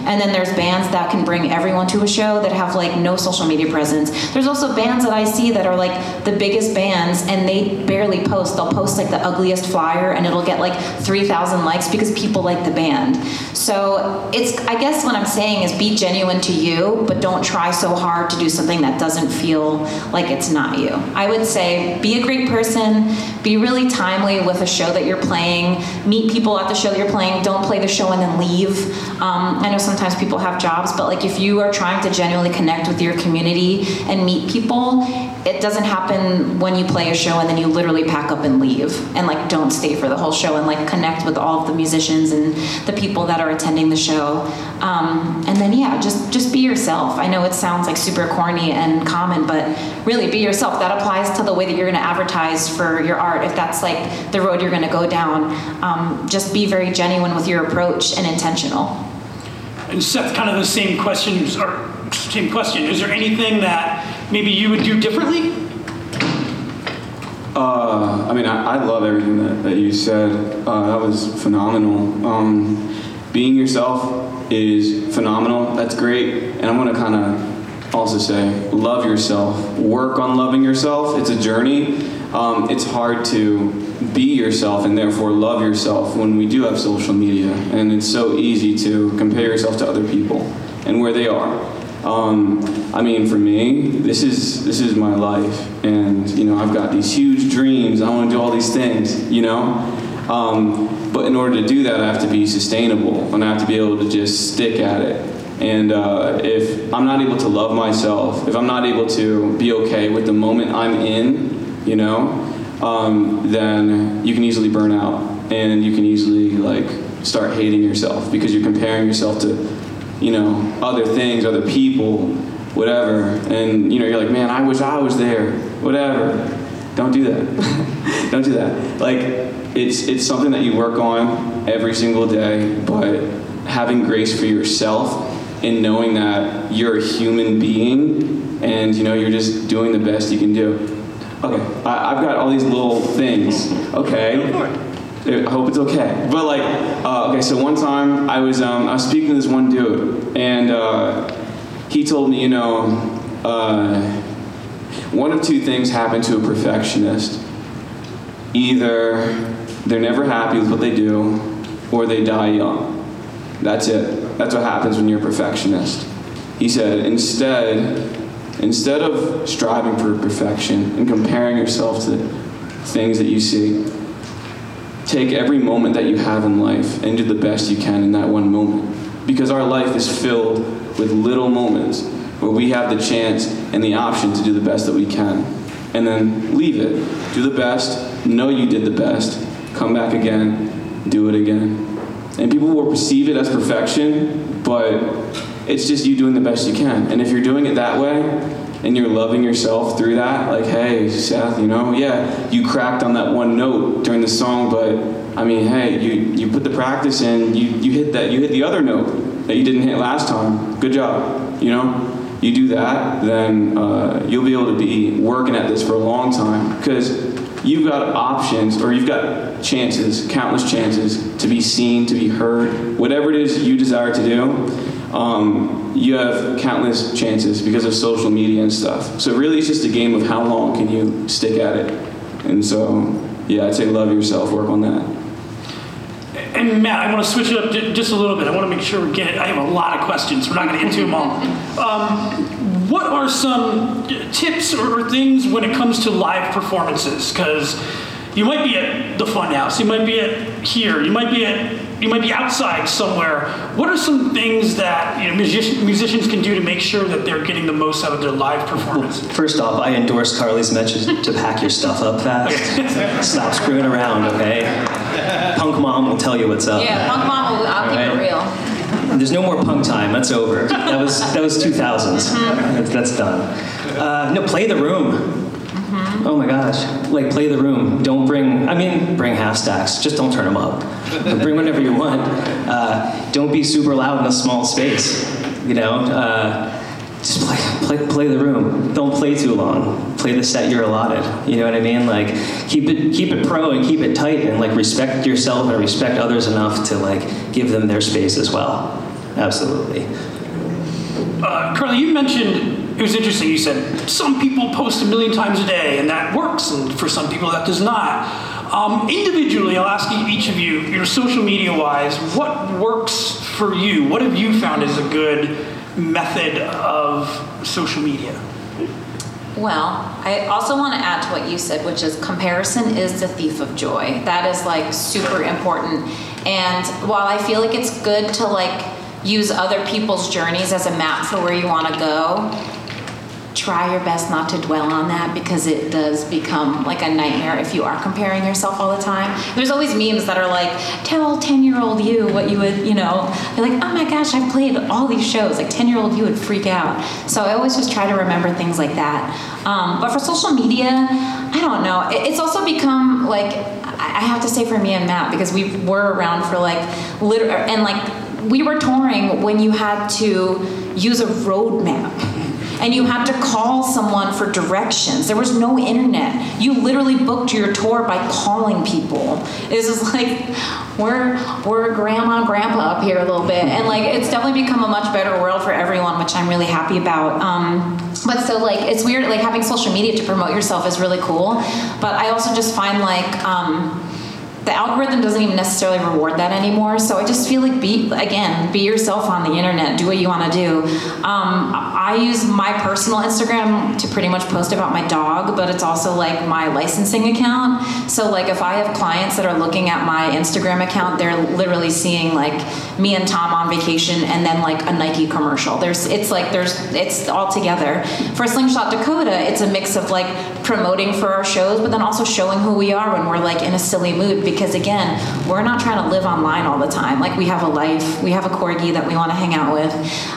And then there's bands that can bring everyone to a show that have like no social media presence. There's also bands that I see that are like the biggest bands and they barely post. They'll post like the ugliest flyer and it'll get like 3,000 likes because people like the band. So it's, I guess what I'm saying is be genuine to you, but don't try so hard to do something that doesn't feel like it's not you. I would say be a great person, be really timely with a show that you're playing, meet people at the show that you're playing, don't play the show and then leave. Um, I know sometimes people have jobs, but like if you are trying to genuinely connect with your community and meet people, it doesn't happen when you play a show and then you literally pack up and leave and like don't stay for the whole show and like connect with all of the musicians and the people that are attending the show. Um, and then yeah, just just be yourself. I know it sounds like super corny and common, but really be yourself. That applies to the way that you're going to advertise for your art. If that's like the road you're going to go down, um, just be very genuine with your approach and intentional. And Seth, kind of the same questions or same question. Is there anything that maybe you would do differently? Uh, I mean, I, I love everything that, that you said. Uh, that was phenomenal. Um, being yourself is phenomenal. That's great. And I'm going to kind of also say, love yourself. Work on loving yourself. It's a journey. Um, it's hard to be yourself and therefore love yourself when we do have social media. And it's so easy to compare yourself to other people and where they are. Um, I mean, for me, this is this is my life, and you know, I've got these huge dreams. I want to do all these things, you know. Um, but in order to do that, I have to be sustainable, and I have to be able to just stick at it. And uh, if I'm not able to love myself, if I'm not able to be okay with the moment I'm in, you know, um, then you can easily burn out, and you can easily like start hating yourself because you're comparing yourself to you know, other things, other people, whatever. And, you know, you're like, man, I wish I was there, whatever. Don't do that. (laughs) Don't do that. Like, it's, it's something that you work on every single day, but having grace for yourself and knowing that you're a human being and, you know, you're just doing the best you can do. Okay, I, I've got all these little things. Okay. I hope it's okay. But like, uh, okay, so one time I was um, I was speaking to this one dude, and uh, he told me, you know, uh, one of two things happen to a perfectionist. Either they're never happy with what they do, or they die young. That's it. That's what happens when you're a perfectionist. He said, instead, instead of striving for perfection and comparing yourself to things that you see, take every moment that you have in life and do the best you can in that one moment. Because our life is filled with little moments where we have the chance and the option to do the best that we can. And then leave it. Do the best, know you did the best, come back again, do it again. And people will perceive it as perfection, but it's just you doing the best you can. And if you're doing it that way, and you're loving yourself through that, like, hey, Seth, you know, yeah, you cracked on that one note during the song, but I mean, hey, you, you put the practice in, you, you hit that, you hit the other note that you didn't hit last time. Good job, you know? You do that, then uh, you'll be able to be working at this for a long time because you've got options or you've got chances, countless chances to be seen, to be heard, whatever it is you desire to do um, you have countless chances because of social media and stuff. So really, it's just a game of how long can you stick at it. And so, yeah, I'd say love yourself, work on that. And Matt, I want to switch it up just a little bit. I want to make sure we get. I have a lot of questions. We're not going to get to them all. Um, what are some tips or things when it comes to live performances? Because you might be at the Funhouse, you might be at here, you might be at you might be outside somewhere. What are some things that you know, music- musicians can do to make sure that they're getting the most out of their live performance? Well, First off, I endorse Carly's message to pack your stuff up fast. (laughs) Stop screwing around, okay? Punk mom will tell you what's up. Yeah, Punk Mom, will, I'll keep it real. There's no more punk time. That's over. (laughs) That was that was 2000s. That's, that's done. Uh, no, play the room. Oh my gosh, like play the room. Don't bring, I mean, bring half stacks. Just don't turn them up. (laughs) Bring whatever you want. Uh, don't be super loud in a small space. You know, uh, just play, play, play the room. Don't play too long. Play the set you're allotted. You know what I mean? Like keep it keep it pro and keep it tight and like respect yourself and respect others enough to like give them their space as well. Absolutely. Uh, Carly, you mentioned it was interesting. You said some people post a million times a day, and that works, and for some people that does not. Um, individually, I'll ask each of you, your social media wise, what works for you? What have you found is a good method of social media? Well, I also want to add to what you said, which is comparison is the thief of joy. That is like super important. And while I feel like it's good to like use other people's journeys as a map for where you want to go, try your best not to dwell on that because it does become like a nightmare if you are comparing yourself all the time. There's always memes that are like, tell 10 year old you what you would, you know, they're like, oh my gosh, I played all these shows. Like 10 year old you would freak out. So I always just try to remember things like that. Um, but for social media, I don't know. It's also become like, I have to say for me and Matt, because we were around for like, liter- and like, we were touring when you had to use a road map and you had to call someone for directions. There was no internet. You literally booked your tour by calling people. This is (laughs) like we're we're grandma and grandpa up here a little bit, and like it's definitely become a much better world for everyone, which I'm really happy about. Um, but so like it's weird like having social media to promote yourself is really cool, but I also just find like. Um, the algorithm doesn't even necessarily reward that anymore. So I just feel like be again, be yourself on the internet. Do what you want to do. Um, I use my personal Instagram to pretty much post about my dog, but it's also like my licensing account. So like if I have clients that are looking at my Instagram account, they're literally seeing like me and Tom on vacation and then like a Nike commercial. There's it's like there's it's all together. For Slingshot Dakota, it's a mix of like promoting for our shows, but then also showing who we are when we're like in a silly mood because again, we're not trying to live online all the time. Like we have a life, we have a corgi that we want to hang out with.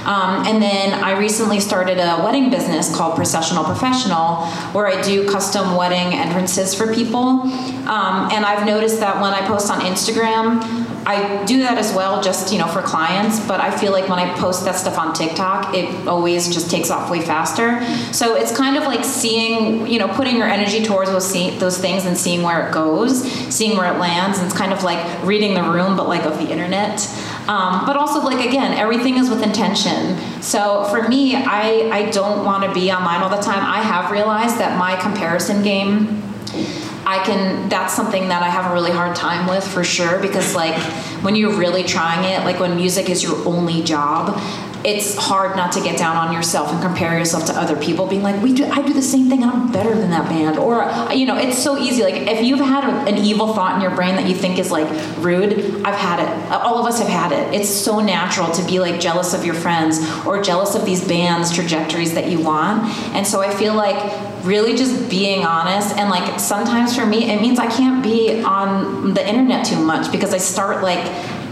Um, and then I recently started a wedding business called Processional Professional, where I do custom wedding entrances for people. Um, and I've noticed that when I post on Instagram, I do that as well, just you know, for clients. But I feel like when I post that stuff on TikTok, it always just takes off way faster. So it's kind of like seeing, you know, putting your energy towards those those things and seeing where it goes, seeing where it lands, and it's kind of like reading the room, but like of the internet. Um, but also, like again, everything is with intention. So for me, I I don't want to be online all the time. I have realized that my comparison game I can that's something that I have a really hard time with for sure because like when you're really trying it, like when music is your only job, it's hard not to get down on yourself and compare yourself to other people being like we do I do the same thing I'm better than that band. Or you know it's so easy like if you've had a, an evil thought in your brain that you think is like rude I've had it. All of us have had it. It's so natural to be like jealous of your friends or jealous of these bands trajectories that you want. And so I feel like really just being honest and like sometimes for me it means I can't be on the internet too much because I start like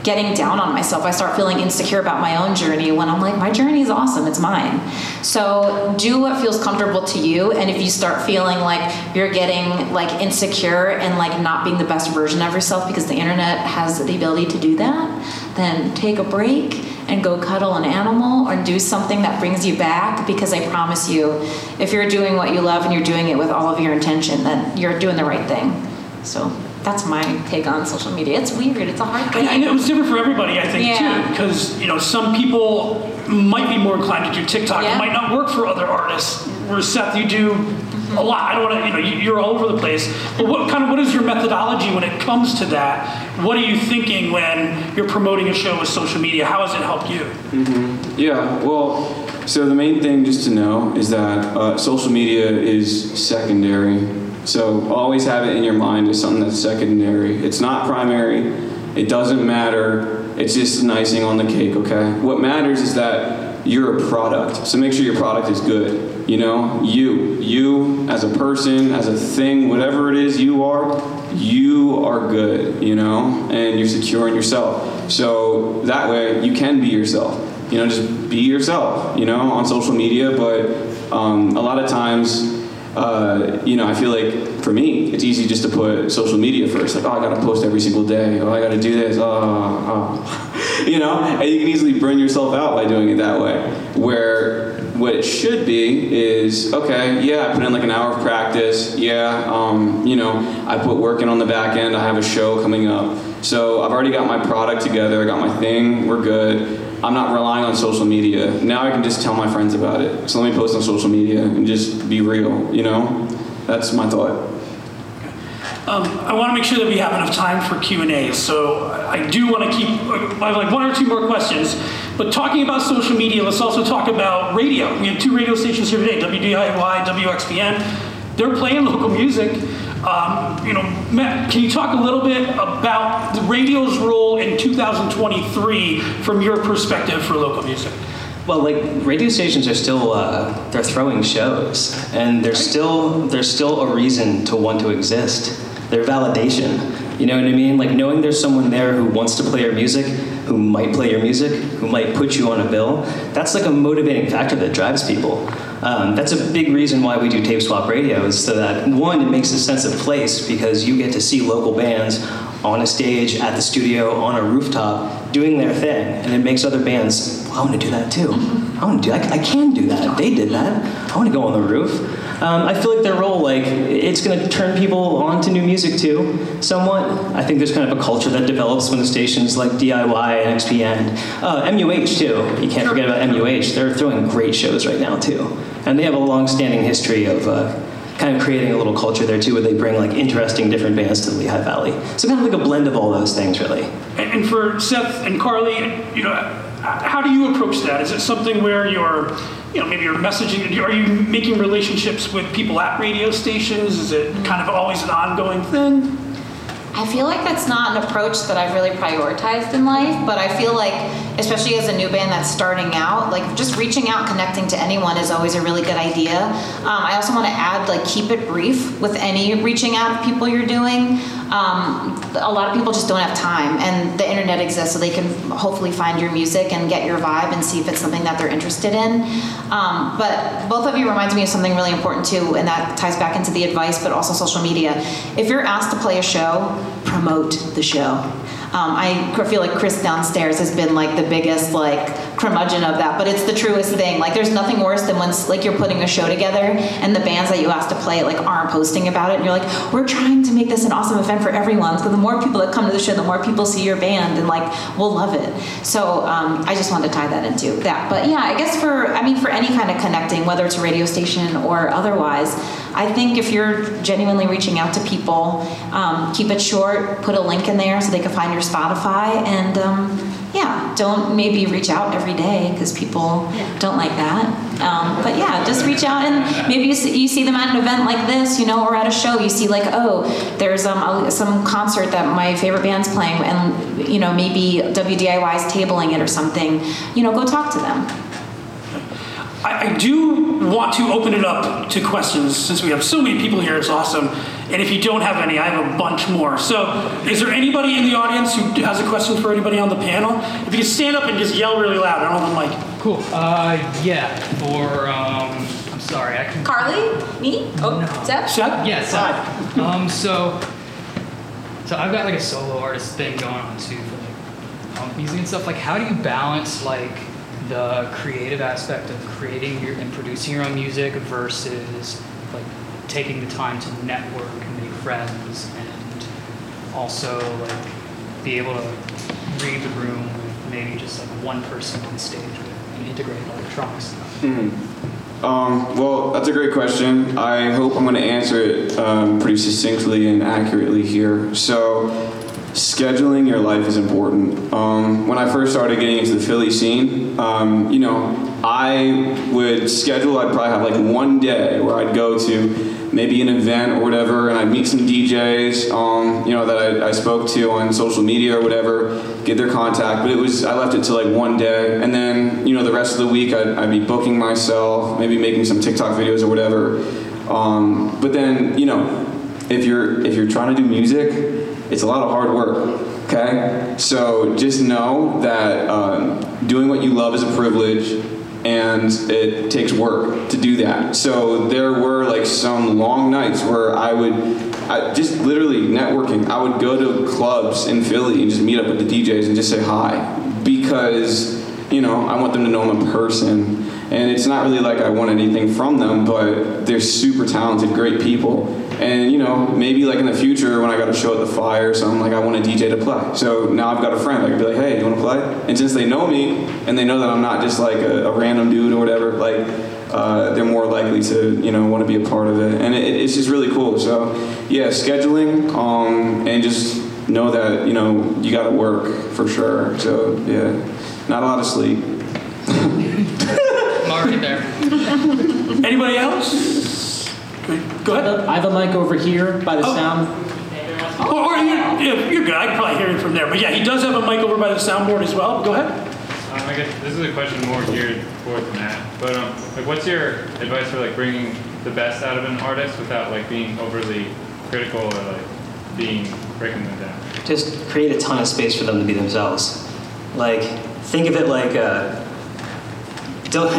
getting down on myself. I start feeling insecure about my own journey when I'm like, my journey is awesome, it's mine. So do what feels comfortable to you. And if you start feeling like you're getting like insecure and like not being the best version of yourself because the internet has the ability to do that, then take a break and go cuddle an animal or do something that brings you back because I promise you, if you're doing what you love and you're doing it with all of your intention, then you're doing the right thing. So that's my take on social media. It's weird. It's a hard thing. And it was different for everybody, I think, Yeah. too, because you know some people might be more inclined to do TikTok. Yeah. It might not work for other artists. Whereas Seth, you do a lot. I don't want to, you know, you- you're all over the place. But what kind of what is your methodology when it comes to that? What are you thinking when you're promoting a show with social media? How has it helped you? Yeah, well, so the main thing just to know is that uh, social media is secondary. So always have it in your mind as something that's secondary. It's not primary. It doesn't matter. It's just an icing on the cake, okay? What matters is that you're a product. So make sure your product is good. You know, you, you as a person, as a thing, whatever it is you are, you are good, you know, and you're secure in yourself. So that way you can be yourself. You know, just be yourself, you know, on social media. But um, a lot of times, uh, you know, I feel like for me, it's easy just to put social media first. Like, oh, I gotta post every single day. Oh, I gotta do this. Oh, oh. (laughs) you know, and you can easily burn yourself out by doing it that way. Where what it should be is okay, yeah, I put in like an hour of practice. Yeah, um, you know, I put work in on the back end. I have a show coming up. So I've already got my product together. I got my thing. We're good. I'm not relying on social media. Now I can just tell my friends about it. So let me post on social media and just be real, you know? That's my thought. Um, I want to make sure that we have enough time for Q and A. So I do want to keep. I have like one or two more questions. But talking about social media, let's also talk about radio. We have two radio stations here today: WDIY, WXPN. They're playing local music. Um, you know, Matt, can you talk a little bit about the radio's role in 2023 from your perspective for local music? Well, like radio stations are still uh, they're throwing shows, and there's still there's still a reason to want to exist. Their validation. You know what I mean? Like knowing there's someone there who wants to play your music, who might play your music, who might put you on a bill. That's like a motivating factor that drives people. Um, that's a big reason why we do tape swap radio is so that one, it makes a sense of place because you get to see local bands on a stage, at the studio, on a rooftop, doing their thing, and it makes other bands. I want to do that too. I want to do. I, I can do that. They did that. I want to go on the roof. Um, I feel like their role, like, it's going to turn people on to new music too, somewhat. I think there's kind of a culture that develops when the stations like DIY and XP uh, MUH too. You can't forget about MUH. They're throwing great shows right now too, and they have a long-standing history of. Uh, kind of creating a little culture there too, where they bring like interesting different bands to the Lehigh Valley. So kind of like a blend of all those things, really. And, and for Seth and Carly, you know, how do you approach that? Is it something where you're, you know, maybe you're messaging? Are you making relationships with people at radio stations? Is it kind of always an ongoing thing? I feel like that's not an approach that I've really prioritized in life, but I feel like, especially as a new band that's starting out, like just reaching out, connecting to anyone is always a really good idea. Um, I also want to add, like, keep it brief with any reaching out of people you're doing. Um, a lot of people just don't have time, and the internet exists, so they can hopefully find your music and get your vibe and see if it's something that they're interested in. Um, but both of you reminds me of something really important too, and that ties back into the advice, but also social media. If you're asked to play a show, promote the show. Um, I feel like Chris downstairs has been like the biggest like curmudgeon of that, but it's the truest thing. Like there's nothing worse than when like you're putting a show together and the bands that you asked to play like aren't posting about it, and you're like, we're trying to make this an awesome event for everyone. So the more people that come to the show, the more people see your band, and like we'll love it. So um, I just wanted to tie that into that. But yeah, I guess for I mean for any kind of connecting, whether it's a radio station or otherwise. I think if you're genuinely reaching out to people, um, keep it short, put a link in there so they can find your Spotify, and um, yeah, don't maybe reach out every day because people don't like that. Um, but yeah, just reach out and maybe you see, you see them at an event like this, you know, or at a show. You see like, oh, there's um, a, some concert that my favorite band's playing, and you know maybe WDIY's tabling it or something. You know, go talk to them. I, I do want to open it up to questions since we have so many people here. It's awesome. And if you don't have any, I have a bunch more. So, is there anybody in the audience who has a question for anybody on the panel? If you can stand up and just yell really loud, I don't have a mic. Cool. Uh, yeah. For um, I'm sorry, I can. Carly, me, oh, Zeb? Seth? Yes. Uh, um, so, so I've got like a solo artist thing going on too for like punk music and stuff. Like, how do you balance like the creative aspect of creating your and producing your own music versus like taking the time to network and make friends and also like be able to read the room with maybe just like one person on stage with and integrate electronics stuff. Um, well, that's a great question. I hope I'm going to answer it um, pretty succinctly and accurately here. So, scheduling your life is important. Um, when I first started getting into the Philly scene, um, you know, I would schedule, I'd probably have like one day where I'd go to maybe an event or whatever, and I'd meet some DJs, um, you know, that I, I spoke to on social media or whatever, get their contact. But it was, I left it to like one day, and then, you know, the rest of the week I'd, I'd be booking myself, maybe making some TikTok videos or whatever. Um, but then, you know, if you're if you're trying to do music, it's a lot of hard work. Okay, so just know that um, doing what you love is a privilege, and it takes work to do that. So there were like some long nights where I would. I, just literally networking. I would go to clubs in Philly and just meet up with the DJs and just say hi because you know I want them to know I'm a person. And it's not really like I want anything from them, but they're super talented, great people. And you know, maybe like in the future when I got a show at the Fire or something, like I want a DJ to play. So now I've got a friend. I can be like, hey, you want to play? And since they know me and they know that I'm not just like a, a random dude or whatever, like uh, they're more likely to you know want to be a part of it. And it, it's just really cool. So yeah, scheduling um, and just know that you know you got to work for sure. So yeah, not a lot of sleep. (laughs) I'm already there. (laughs) Anybody else? Good. Go ahead. I have a mic over here by the Oh. sound. Or, or you're, you're good. I can probably hear you from there. But yeah, he does have a mic over by the soundboard as well. Go ahead. Um, I guess this is a question more geared towards Matt. But um, like, what's your advice for like bringing the best out of an artist without like being overly critical or like being breaking them down? just create a ton of space for them to be themselves. Like, think of it like, uh, don't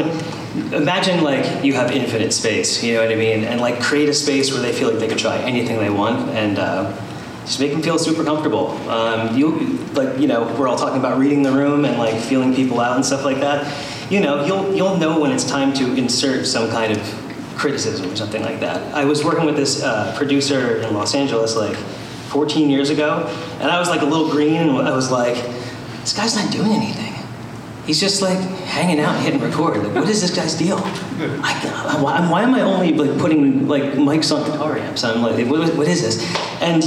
imagine like you have infinite space. You know what I mean? And like create a space where they feel like they could try anything they want and uh, just make them feel super comfortable. Um, you like you know we're all talking about reading the room and like feeling people out and stuff like that. You know you'll you'll know when it's time to insert some kind of criticism or something like that. I was working with this uh, producer in Los Angeles like 14 years ago, and I was like a little green, and I was like, this guy's not doing anything. He's just like hanging out, hitting record. Like, what is this guy's deal? I, why, why am I only like putting like mics on guitar amps? I'm like, what, what is this? And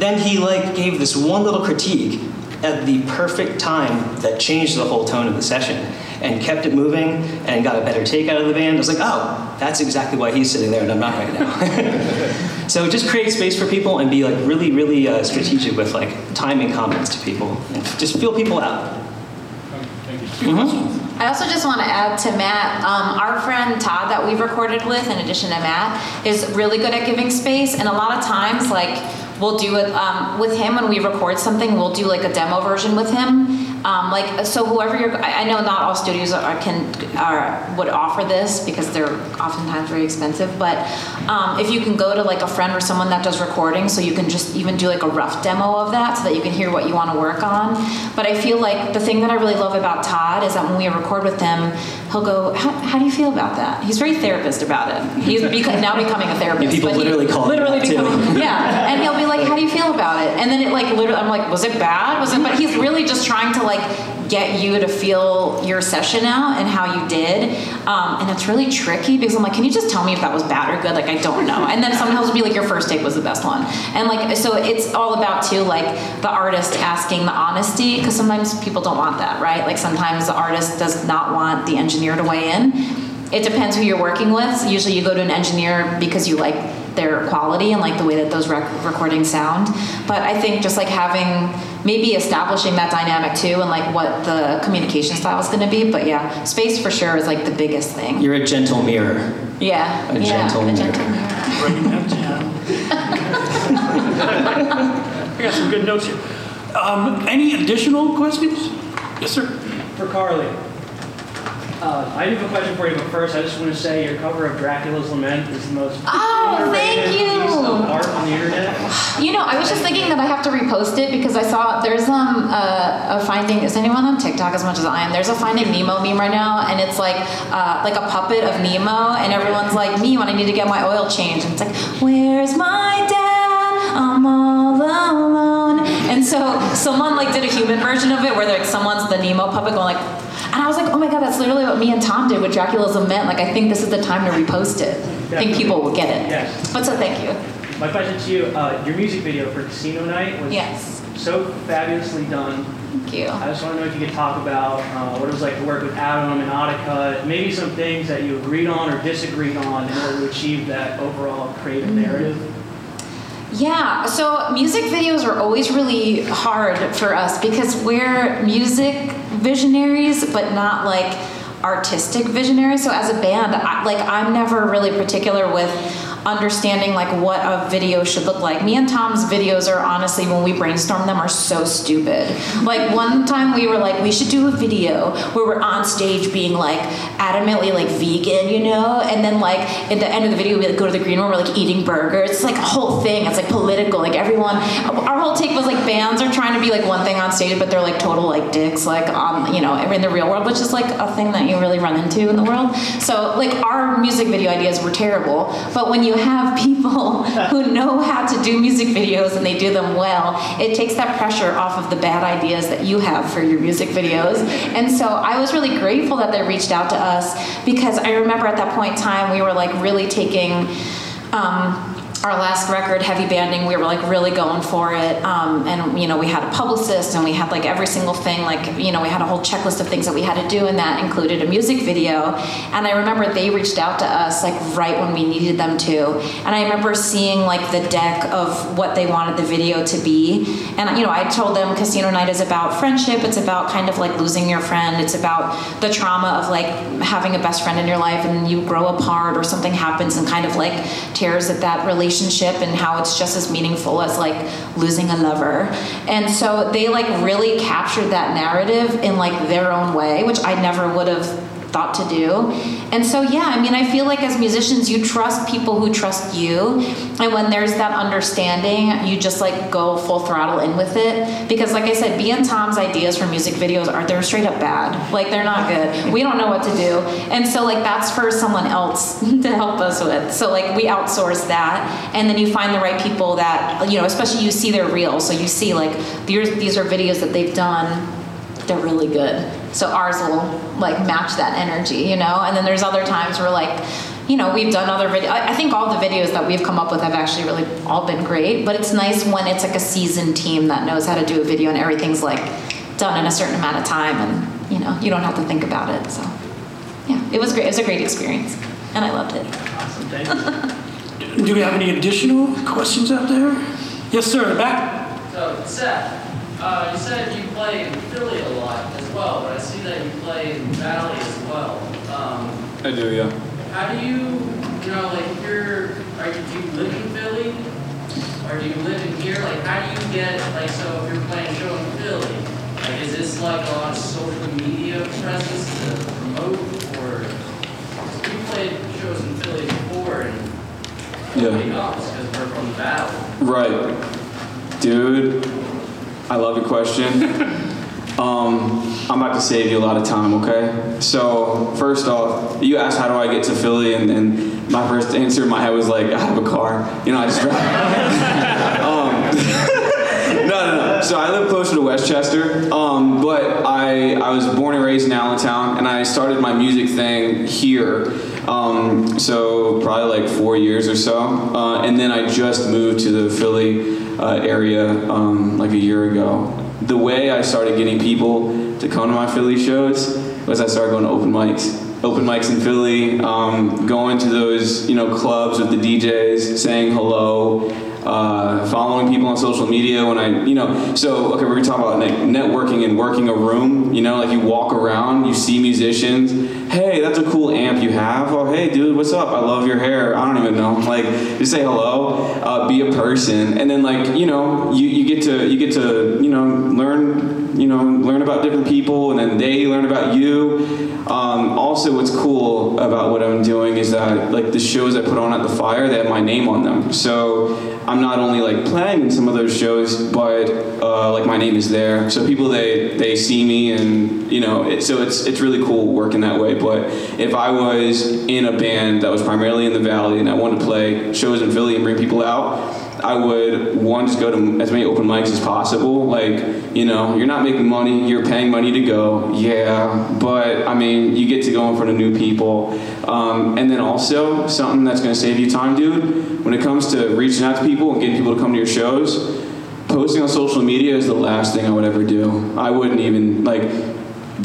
then he like gave this one little critique at the perfect time that changed the whole tone of the session and kept it moving and got a better take out of the band. I was like, oh, that's exactly why he's sitting there and I'm not right now. (laughs) so just create space for people and be like really, really uh, strategic with like timing comments to people and just feel people out. You. I also just want to add to Matt, um, our friend Todd that we've recorded with, in addition to Matt, is really good at giving space. And a lot of times, like, we'll do it um, with him when we record something, we'll do like a demo version with him. Um, like, so whoever you're, I I know not all studios are, can, are, would offer this because they're oftentimes very expensive, but um, if you can go to like a friend or someone that does recording, so you can just even do like a rough demo of that so that you can hear what you want to work on. But I feel like the thing that I really love about Todd is that when we record with him, he'll go, how, how do you feel about that? He's very therapist about it. He's beca- now becoming a therapist. people but he- literally call him literally that, too. yeah. And he'll be like, how do you feel about it? And then it like literally, I'm like, was it bad? Was it, but he's really just trying to like get you to feel your session out and how you did. Um, and it's really tricky because I'm like, can you just tell me if that was bad or good? Like, I don't know. And then sometimes it'll be like, your first take was the best one. And like, so it's all about too, like the artist asking the honesty because sometimes people don't want that, right? Like sometimes the artist does not want the engineer to weigh in. It depends who you're working with. Usually you go to an engineer because you like their quality and like the way that those rec- recordings sound. But I think just like having maybe establishing that dynamic too and like what the communication style is going to be. But yeah, space for sure is like the biggest thing. You're a gentle mirror. Yeah, A yeah, gentle a mirror. gentle mirror. Writing that down. I got some good notes here. Um, any additional questions? Yes, sir. For Carly. Uh, I do have a question for you, but first I just want to say your cover of Dracula's Lament is the most Oh, thank you. piece of art on the internet. You know, I was just thinking that I have to repost it because I saw there's um a, a finding. Is anyone on TikTok as much as I am? There's a Finding Nemo meme right now, and it's like uh, like a puppet of Nemo, and everyone's like, "Me when I need to get my oil changed," and it's like, "Where's my dad? I'm all alone." And so someone like did a human version of it where like someone's the Nemo puppet going like. And I was like, oh my god, that's literally what me and Tom did with Dracula's Lament. Like, I think this is the time to repost it. I think people will get it. Yes. But so thank you. My question to you, uh, your music video for Casino Night was Yes. so fabulously done. Thank you. I just want to know if you could talk about uh, what it was like to work with Adam and Audica, maybe some things that you agreed on or disagreed on in order to achieve that overall creative narrative. Yeah, so music videos are always really hard for us because we're music visionaries, but not like artistic visionaries. So as a band, I, like I'm never really particular with understanding like what a video should look like. Me and Tom's videos are honestly when we brainstorm them are so stupid. Like one time we were like we should do a video where we're on stage being like adamantly like vegan, you know, and then like at the end of the video we like go to the green room we're like eating burgers. It's like a whole thing. It's like political. Like everyone our whole take was like bands are trying to be like one thing on stage but they're like total like dicks like um you know in the real world which is like a thing that you really run into in the world. So like our music video ideas were terrible, but when you have people (laughs) who know how to do music videos and they do them well, it takes that pressure off of the bad ideas that you have for your music videos. And so I was really grateful that they reached out to us because I remember at that point in time we were like really taking um, our last record, Heavy Bending, we were like really going for it. Um, and, you know, we had a publicist and we had like every single thing, like, you know, we had a whole checklist of things that we had to do, and that included a music video. And I remember they reached out to us like right when we needed them to. And I remember seeing like the deck of what they wanted the video to be. And, you know, I told them Casino Night is about friendship, it's about kind of like losing your friend, it's about the trauma of like having a best friend in your life and you grow apart or something happens and kind of like tears at that relationship and how it's just as meaningful as like losing a lover. And so they like really captured that narrative in like their own way, which I never would have thought to do. And so, yeah, I mean, I feel like as musicians, you trust people who trust you. And when there's that understanding, you just like go full throttle in with it. Because, like I said, B and Tom's ideas for music videos are they're straight up bad. Like, they're not good. We don't know what to do. And so, like, that's for someone else (laughs) to help us with. So, like, we outsource that. And then you find the right people that, you know, especially you see their reels. So you see, like, these, these are videos that they've done they're really good. So ours will like match that energy, you know. And then there's other times where like, you know, we've done other videos. I I think all the videos that we've come up with have actually really all been great. But it's nice when it's like a seasoned team that knows how to do a video and everything's like done in a certain amount of time, and you know, you don't have to think about it. So, yeah, it was great. It was a great experience, and I loved it. Awesome, thank you. Do we have any additional questions out there? Yes, sir. in the Back. So, Seth, uh, you said you play in Philly a lot as well, but I see that you play in Valley as well. Um, I do, yeah. how do you, you know, like you're, are you, do you live in Philly? Or do you live in here? Like, how do you get, like, so if you're playing a show in Philly, like, is this like a lot of social media presence to promote? Or, we played shows in Philly before and nobody comes because we're from the Valley. Right. Dude, I love your question. (laughs) um, I'm about to save you a lot of time, okay? So, first off, you asked how do I get to Philly, and, and my first answer in my head was like, I have a car. You know, I just drive. (laughs) um, (laughs) no, no, no. So I live closer to West Chester, um, but I, I was born and raised in Allentown, and I started my music thing here. Um, so probably like four years or so, uh, and then I just moved to the Philly uh, area um, like a year ago. The way I started getting people to come to my Philly shows was I started going to open mics. Open mics in Philly, um, going to those you know clubs with the DJs, saying hello, uh, following people on social media when I, you know, so, okay, we're gonna talk about networking and working a room, you know, like you walk around, you see musicians, hey, that's a cool amp you have, oh, hey, dude, what's up, I love your hair, I don't even know, (laughs) like, just say hello, uh, be a person, and then like, you know, you, you get to, you get to, you know, learn, you know, learn about different people, and then they learn about you. Um, also, what's cool about what I'm doing is that like the shows I put on at the Fire, they have my name on them. So I'm not only like playing in some of those shows, but uh, like my name is there. So people they they see me, and you know, it, so it's it's really cool working that way. But if I was in a band that was primarily in the Valley and I wanted to play shows in Philly and bring people out. I would one just go to as many open mics as possible. Like, you know, you're not making money, you're paying money to go. Yeah, but I mean, you get to go in front of new people. Um, and then also something that's going to save you time, dude. When it comes to reaching out to people and getting people to come to your shows, posting on social media is the last thing I would ever do. I wouldn't even like.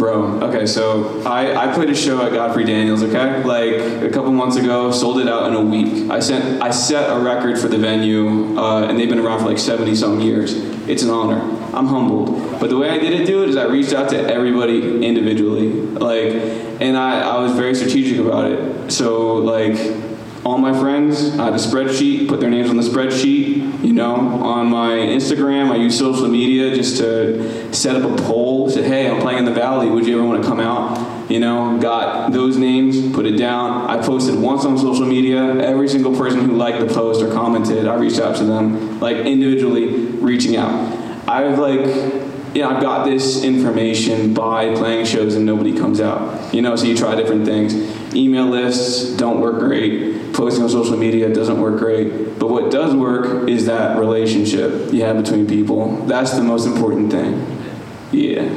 Bro, okay, so I, I played a show at Godfrey Daniels, okay? Like a couple months ago, sold it out in a week. I sent I set a record for the venue, uh, and they've been around for like 70 some years. It's an honor. I'm humbled. But the way I did it, dude, is I reached out to everybody individually. Like, and I, I was very strategic about it. So like all my friends, I had a spreadsheet, put their names on the spreadsheet. You know, on my Instagram, I use social media just to set up a poll. Say, hey, I'm playing in the Valley. Would you ever want to come out? You know, got those names, put it down. I posted once on social media. Every single person who liked the post or commented, I reached out to them, like individually reaching out. I've like you know, I've got this information by playing shows and nobody comes out. You know, so you try different things. Email lists don't work great. Posting on social media doesn't work great. But what does work is that relationship you have between people. That's the most important thing. Yeah.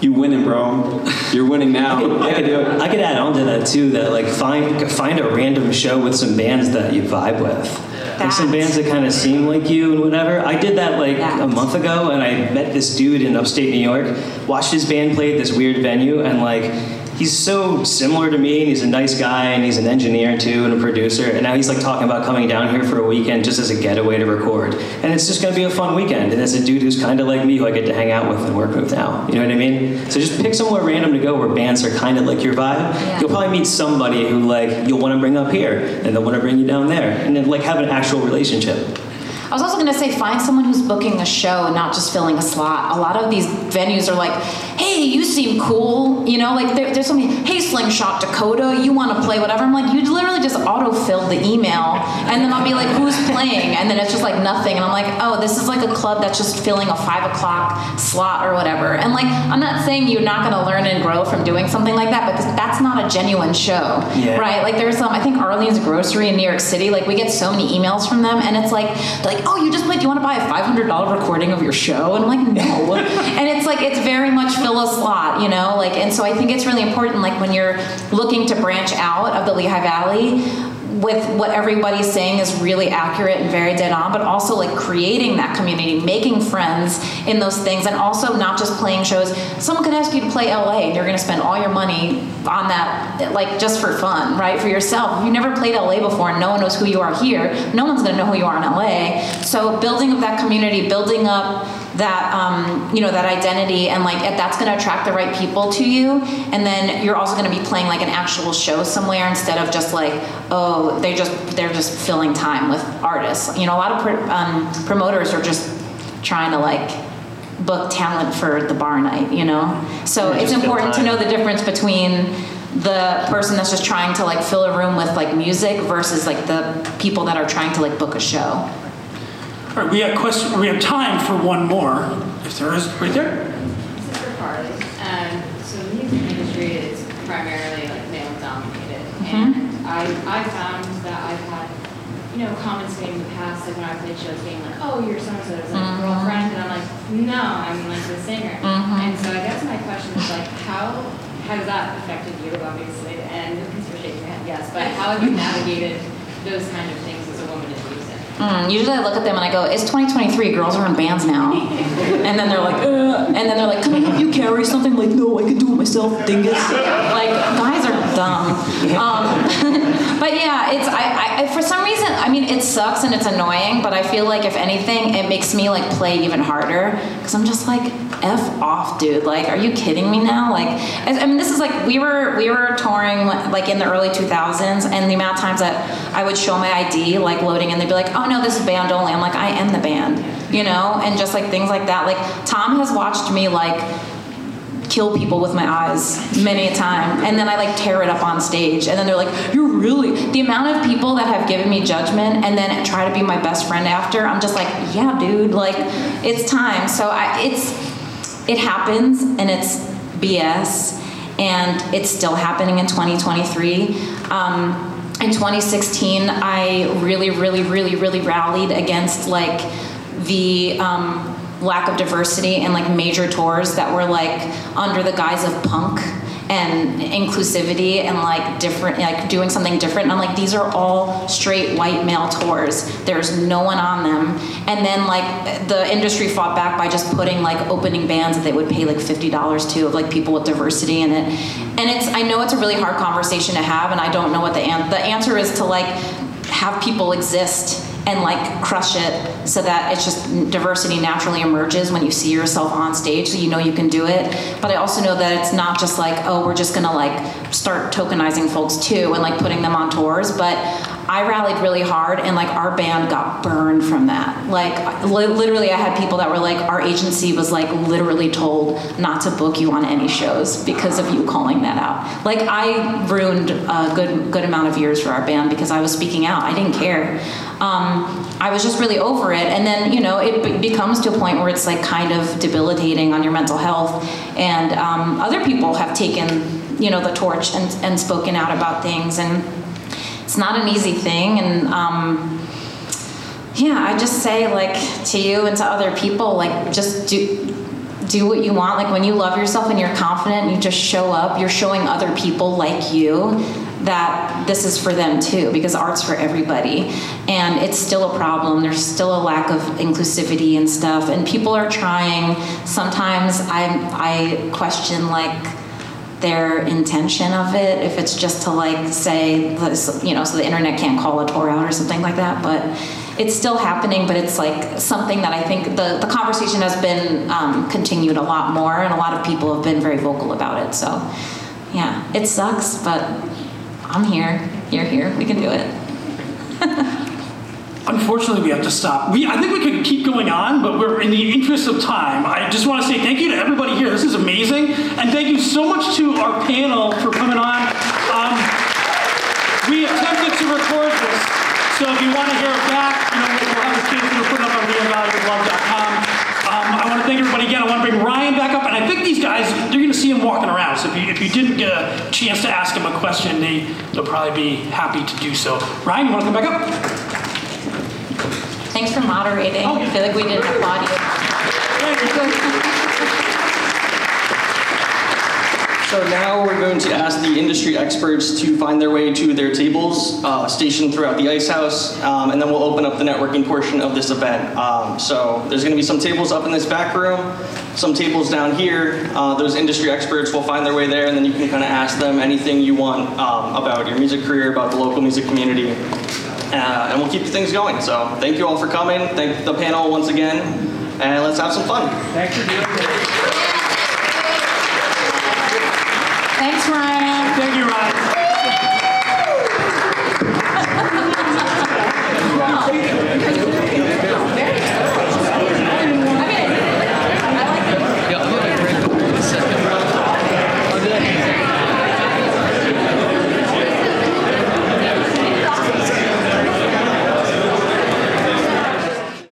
You winning, bro. You're winning now. I could, I could add on to that too. That like find find a random show with some bands that you vibe with. Like some bands that kind of seem like you and whatever. I did that like a month ago, and I met this dude in upstate New York. Watched his band play at this weird venue, and like he's so similar to me, and he's a nice guy, and he's an engineer too, and a producer. And now he's like talking about coming down here for a weekend just as a getaway to record. And it's just gonna be a fun weekend. And it's a dude who's kind of like me, who I get to hang out with and work with now. You know what I mean? So just pick somewhere random to go where bands are kind of like your vibe. Yeah. You'll probably meet somebody who like you'll want to bring up here, and they'll want to bring you down there, and then like have an actual relationship. I was also gonna say find someone who's booking a show and not just filling a slot. A lot of these venues are like, hey, you seem cool, you know, like there, there's something, hey, Slingshot Dakota, you want to play whatever. I'm like, you literally just auto-fill the email, and then I'll be like, who's playing, and then it's just like nothing, and I'm like, oh, this is like a club that's just filling a five o'clock slot or whatever. And like, I'm not saying you're not gonna learn and grow from doing something like that, because that's not a genuine show, Yeah. right? Like there's some, I think Arlene's Grocery in New York City, like we get so many emails from them, and it's like, they're like, oh, you just played, do you want to buy a $500 recording of your show? And I'm like, no. (laughs) and it's like, it's very much fill a slot, you know? Like, and so I think it's really important, like when you're looking to branch out of the Lehigh Valley, with what everybody's saying is really accurate and very dead on, but also like creating that community, making friends in those things, and also not just playing shows. Someone could ask you to play LA, and you're to spend all your money on that, like just for fun, right? For yourself. If you've never played LA before and no one knows who you are here, no one's to know who you are in LA. So building up that community, building up that um, you know that identity and like that's going to attract the right people to you and then you're also going to be playing like an actual show somewhere instead of just like oh they just they're just filling time with artists. You know a lot of pr- um, promoters are just trying to like book talent for the bar night you know? So Yeah, it's important to know the difference between the person that's just trying to like fill a room with like music versus like the people that are trying to like book a show right, we have question. We have time for one more, if there is. Right there. This is for Carly. Um, so the music industry is primarily like male dominated, and I I found that I've had you know comments made in the past like when I played shows being like, oh you're so and so's like girlfriend, and I'm like, no, I'm like the singer. And so I guess my question is like, how has that affected you obviously? And because you're shaking your head, yes, but how have you navigated those kind of things as a woman in music? Mm, usually I look at them and I go, it's 2023, girls are in bands now. And then they're like, uh, and then they're like, can I help you carry something? Like, no, I can do it myself, dingus. Like, guys are dumb. Um, (laughs) but yeah, it's, I, I, for some reason, I mean, it sucks and it's annoying, but I feel like if anything, it makes me like play even harder. Cause I'm just like, F off, dude. Like, are you kidding me now? Like, I I mean, this is like, we were, we were touring like in the early 2000s and the amount of times that I would show my ID, like loading, and they'd be like, oh no, this is band only. I'm like, I am the band, you know? And just like things like that. Like, Tom has watched me like kill people with my eyes many a time. And then i like tear it up on stage. And then they're like you're really the amount of people that have given me judgment and then try to be my best friend after i'm just like yeah dude like it's time. So i it's it happens and it's bs and it's still happening in 2023 um, in 2016 i really really really really rallied against like the um, lack of diversity and like major tours that were like under the guise of punk and inclusivity and like different like doing something different. And i'm like these are all straight white male tours. There's no one on them. And then like the industry fought back by just putting like opening bands that they would pay like $50 to of like people with diversity in it. And it's i know it's a really hard conversation to have and i don't know what the an- the answer is to like have people exist and like crush it so that it's just diversity naturally emerges when you see yourself on stage so you know you can do it. But i also know that it's not just like oh we're just gonna like start tokenizing folks too and like putting them on tours but i rallied really hard and like our band got burned from that. Like li- literally i had people that were like our agency was like literally told not to book you on any shows because of you calling that out. Like i ruined a good good amount of years for our band because i was speaking out. I didn't care um, I was just really over it. And then, you know, it be- becomes to a point where it's like kind of debilitating on your mental health. And um, other people have taken, you know, the torch and, and spoken out about things. And it's not an easy thing. And, um, yeah, I just say like to you and to other people, like just do do what you want. Like when you love yourself and you're confident and you just show up, you're showing other people like you that this is for them too because art's for everybody. And it's still a problem. There's still a lack of inclusivity and stuff. And people are trying. Sometimes i i question like their intention of it if it's just to like say this, you know so the internet can't call a tour out or something like that. But it's still happening but it's like something that i think the, the conversation has been um, continued a lot more and a lot of people have been very vocal about it. So yeah it sucks but i'm here you're here we can do it (laughs) Unfortunately, we have to stop. We, I think we could keep going on, but we're in the interest of time. I just want to say thank you to everybody here. This is amazing, and thank you so much to our panel for coming on. Um, we attempted to record this, so if you want to hear it back, you know, we'll have the kids put up on lvwithlove.com. Um, I want to thank everybody again. I want to bring Ryan back up, and I think these guys, they're going to see him walking around. So if you, if you didn't get a chance to ask him a question, they, they'll probably be happy to do so. Ryan, you want to come back up? Thanks for moderating. Oh. I feel like we didn't applaud you. So now we're going to ask the industry experts to find their way to their tables uh, stationed throughout the ice house, um, and then we'll open up the networking portion of this event. Um, so there's going to be some tables up in this back room, some tables down here. Uh, those industry experts will find their way there, and then you can kind of ask them anything you want um, about your music career, about the local music community, uh, and we'll keep things going. So thank you all for coming. Thank the panel once again, and let's have some fun. Thanks for doing this. Thanks, Ryan.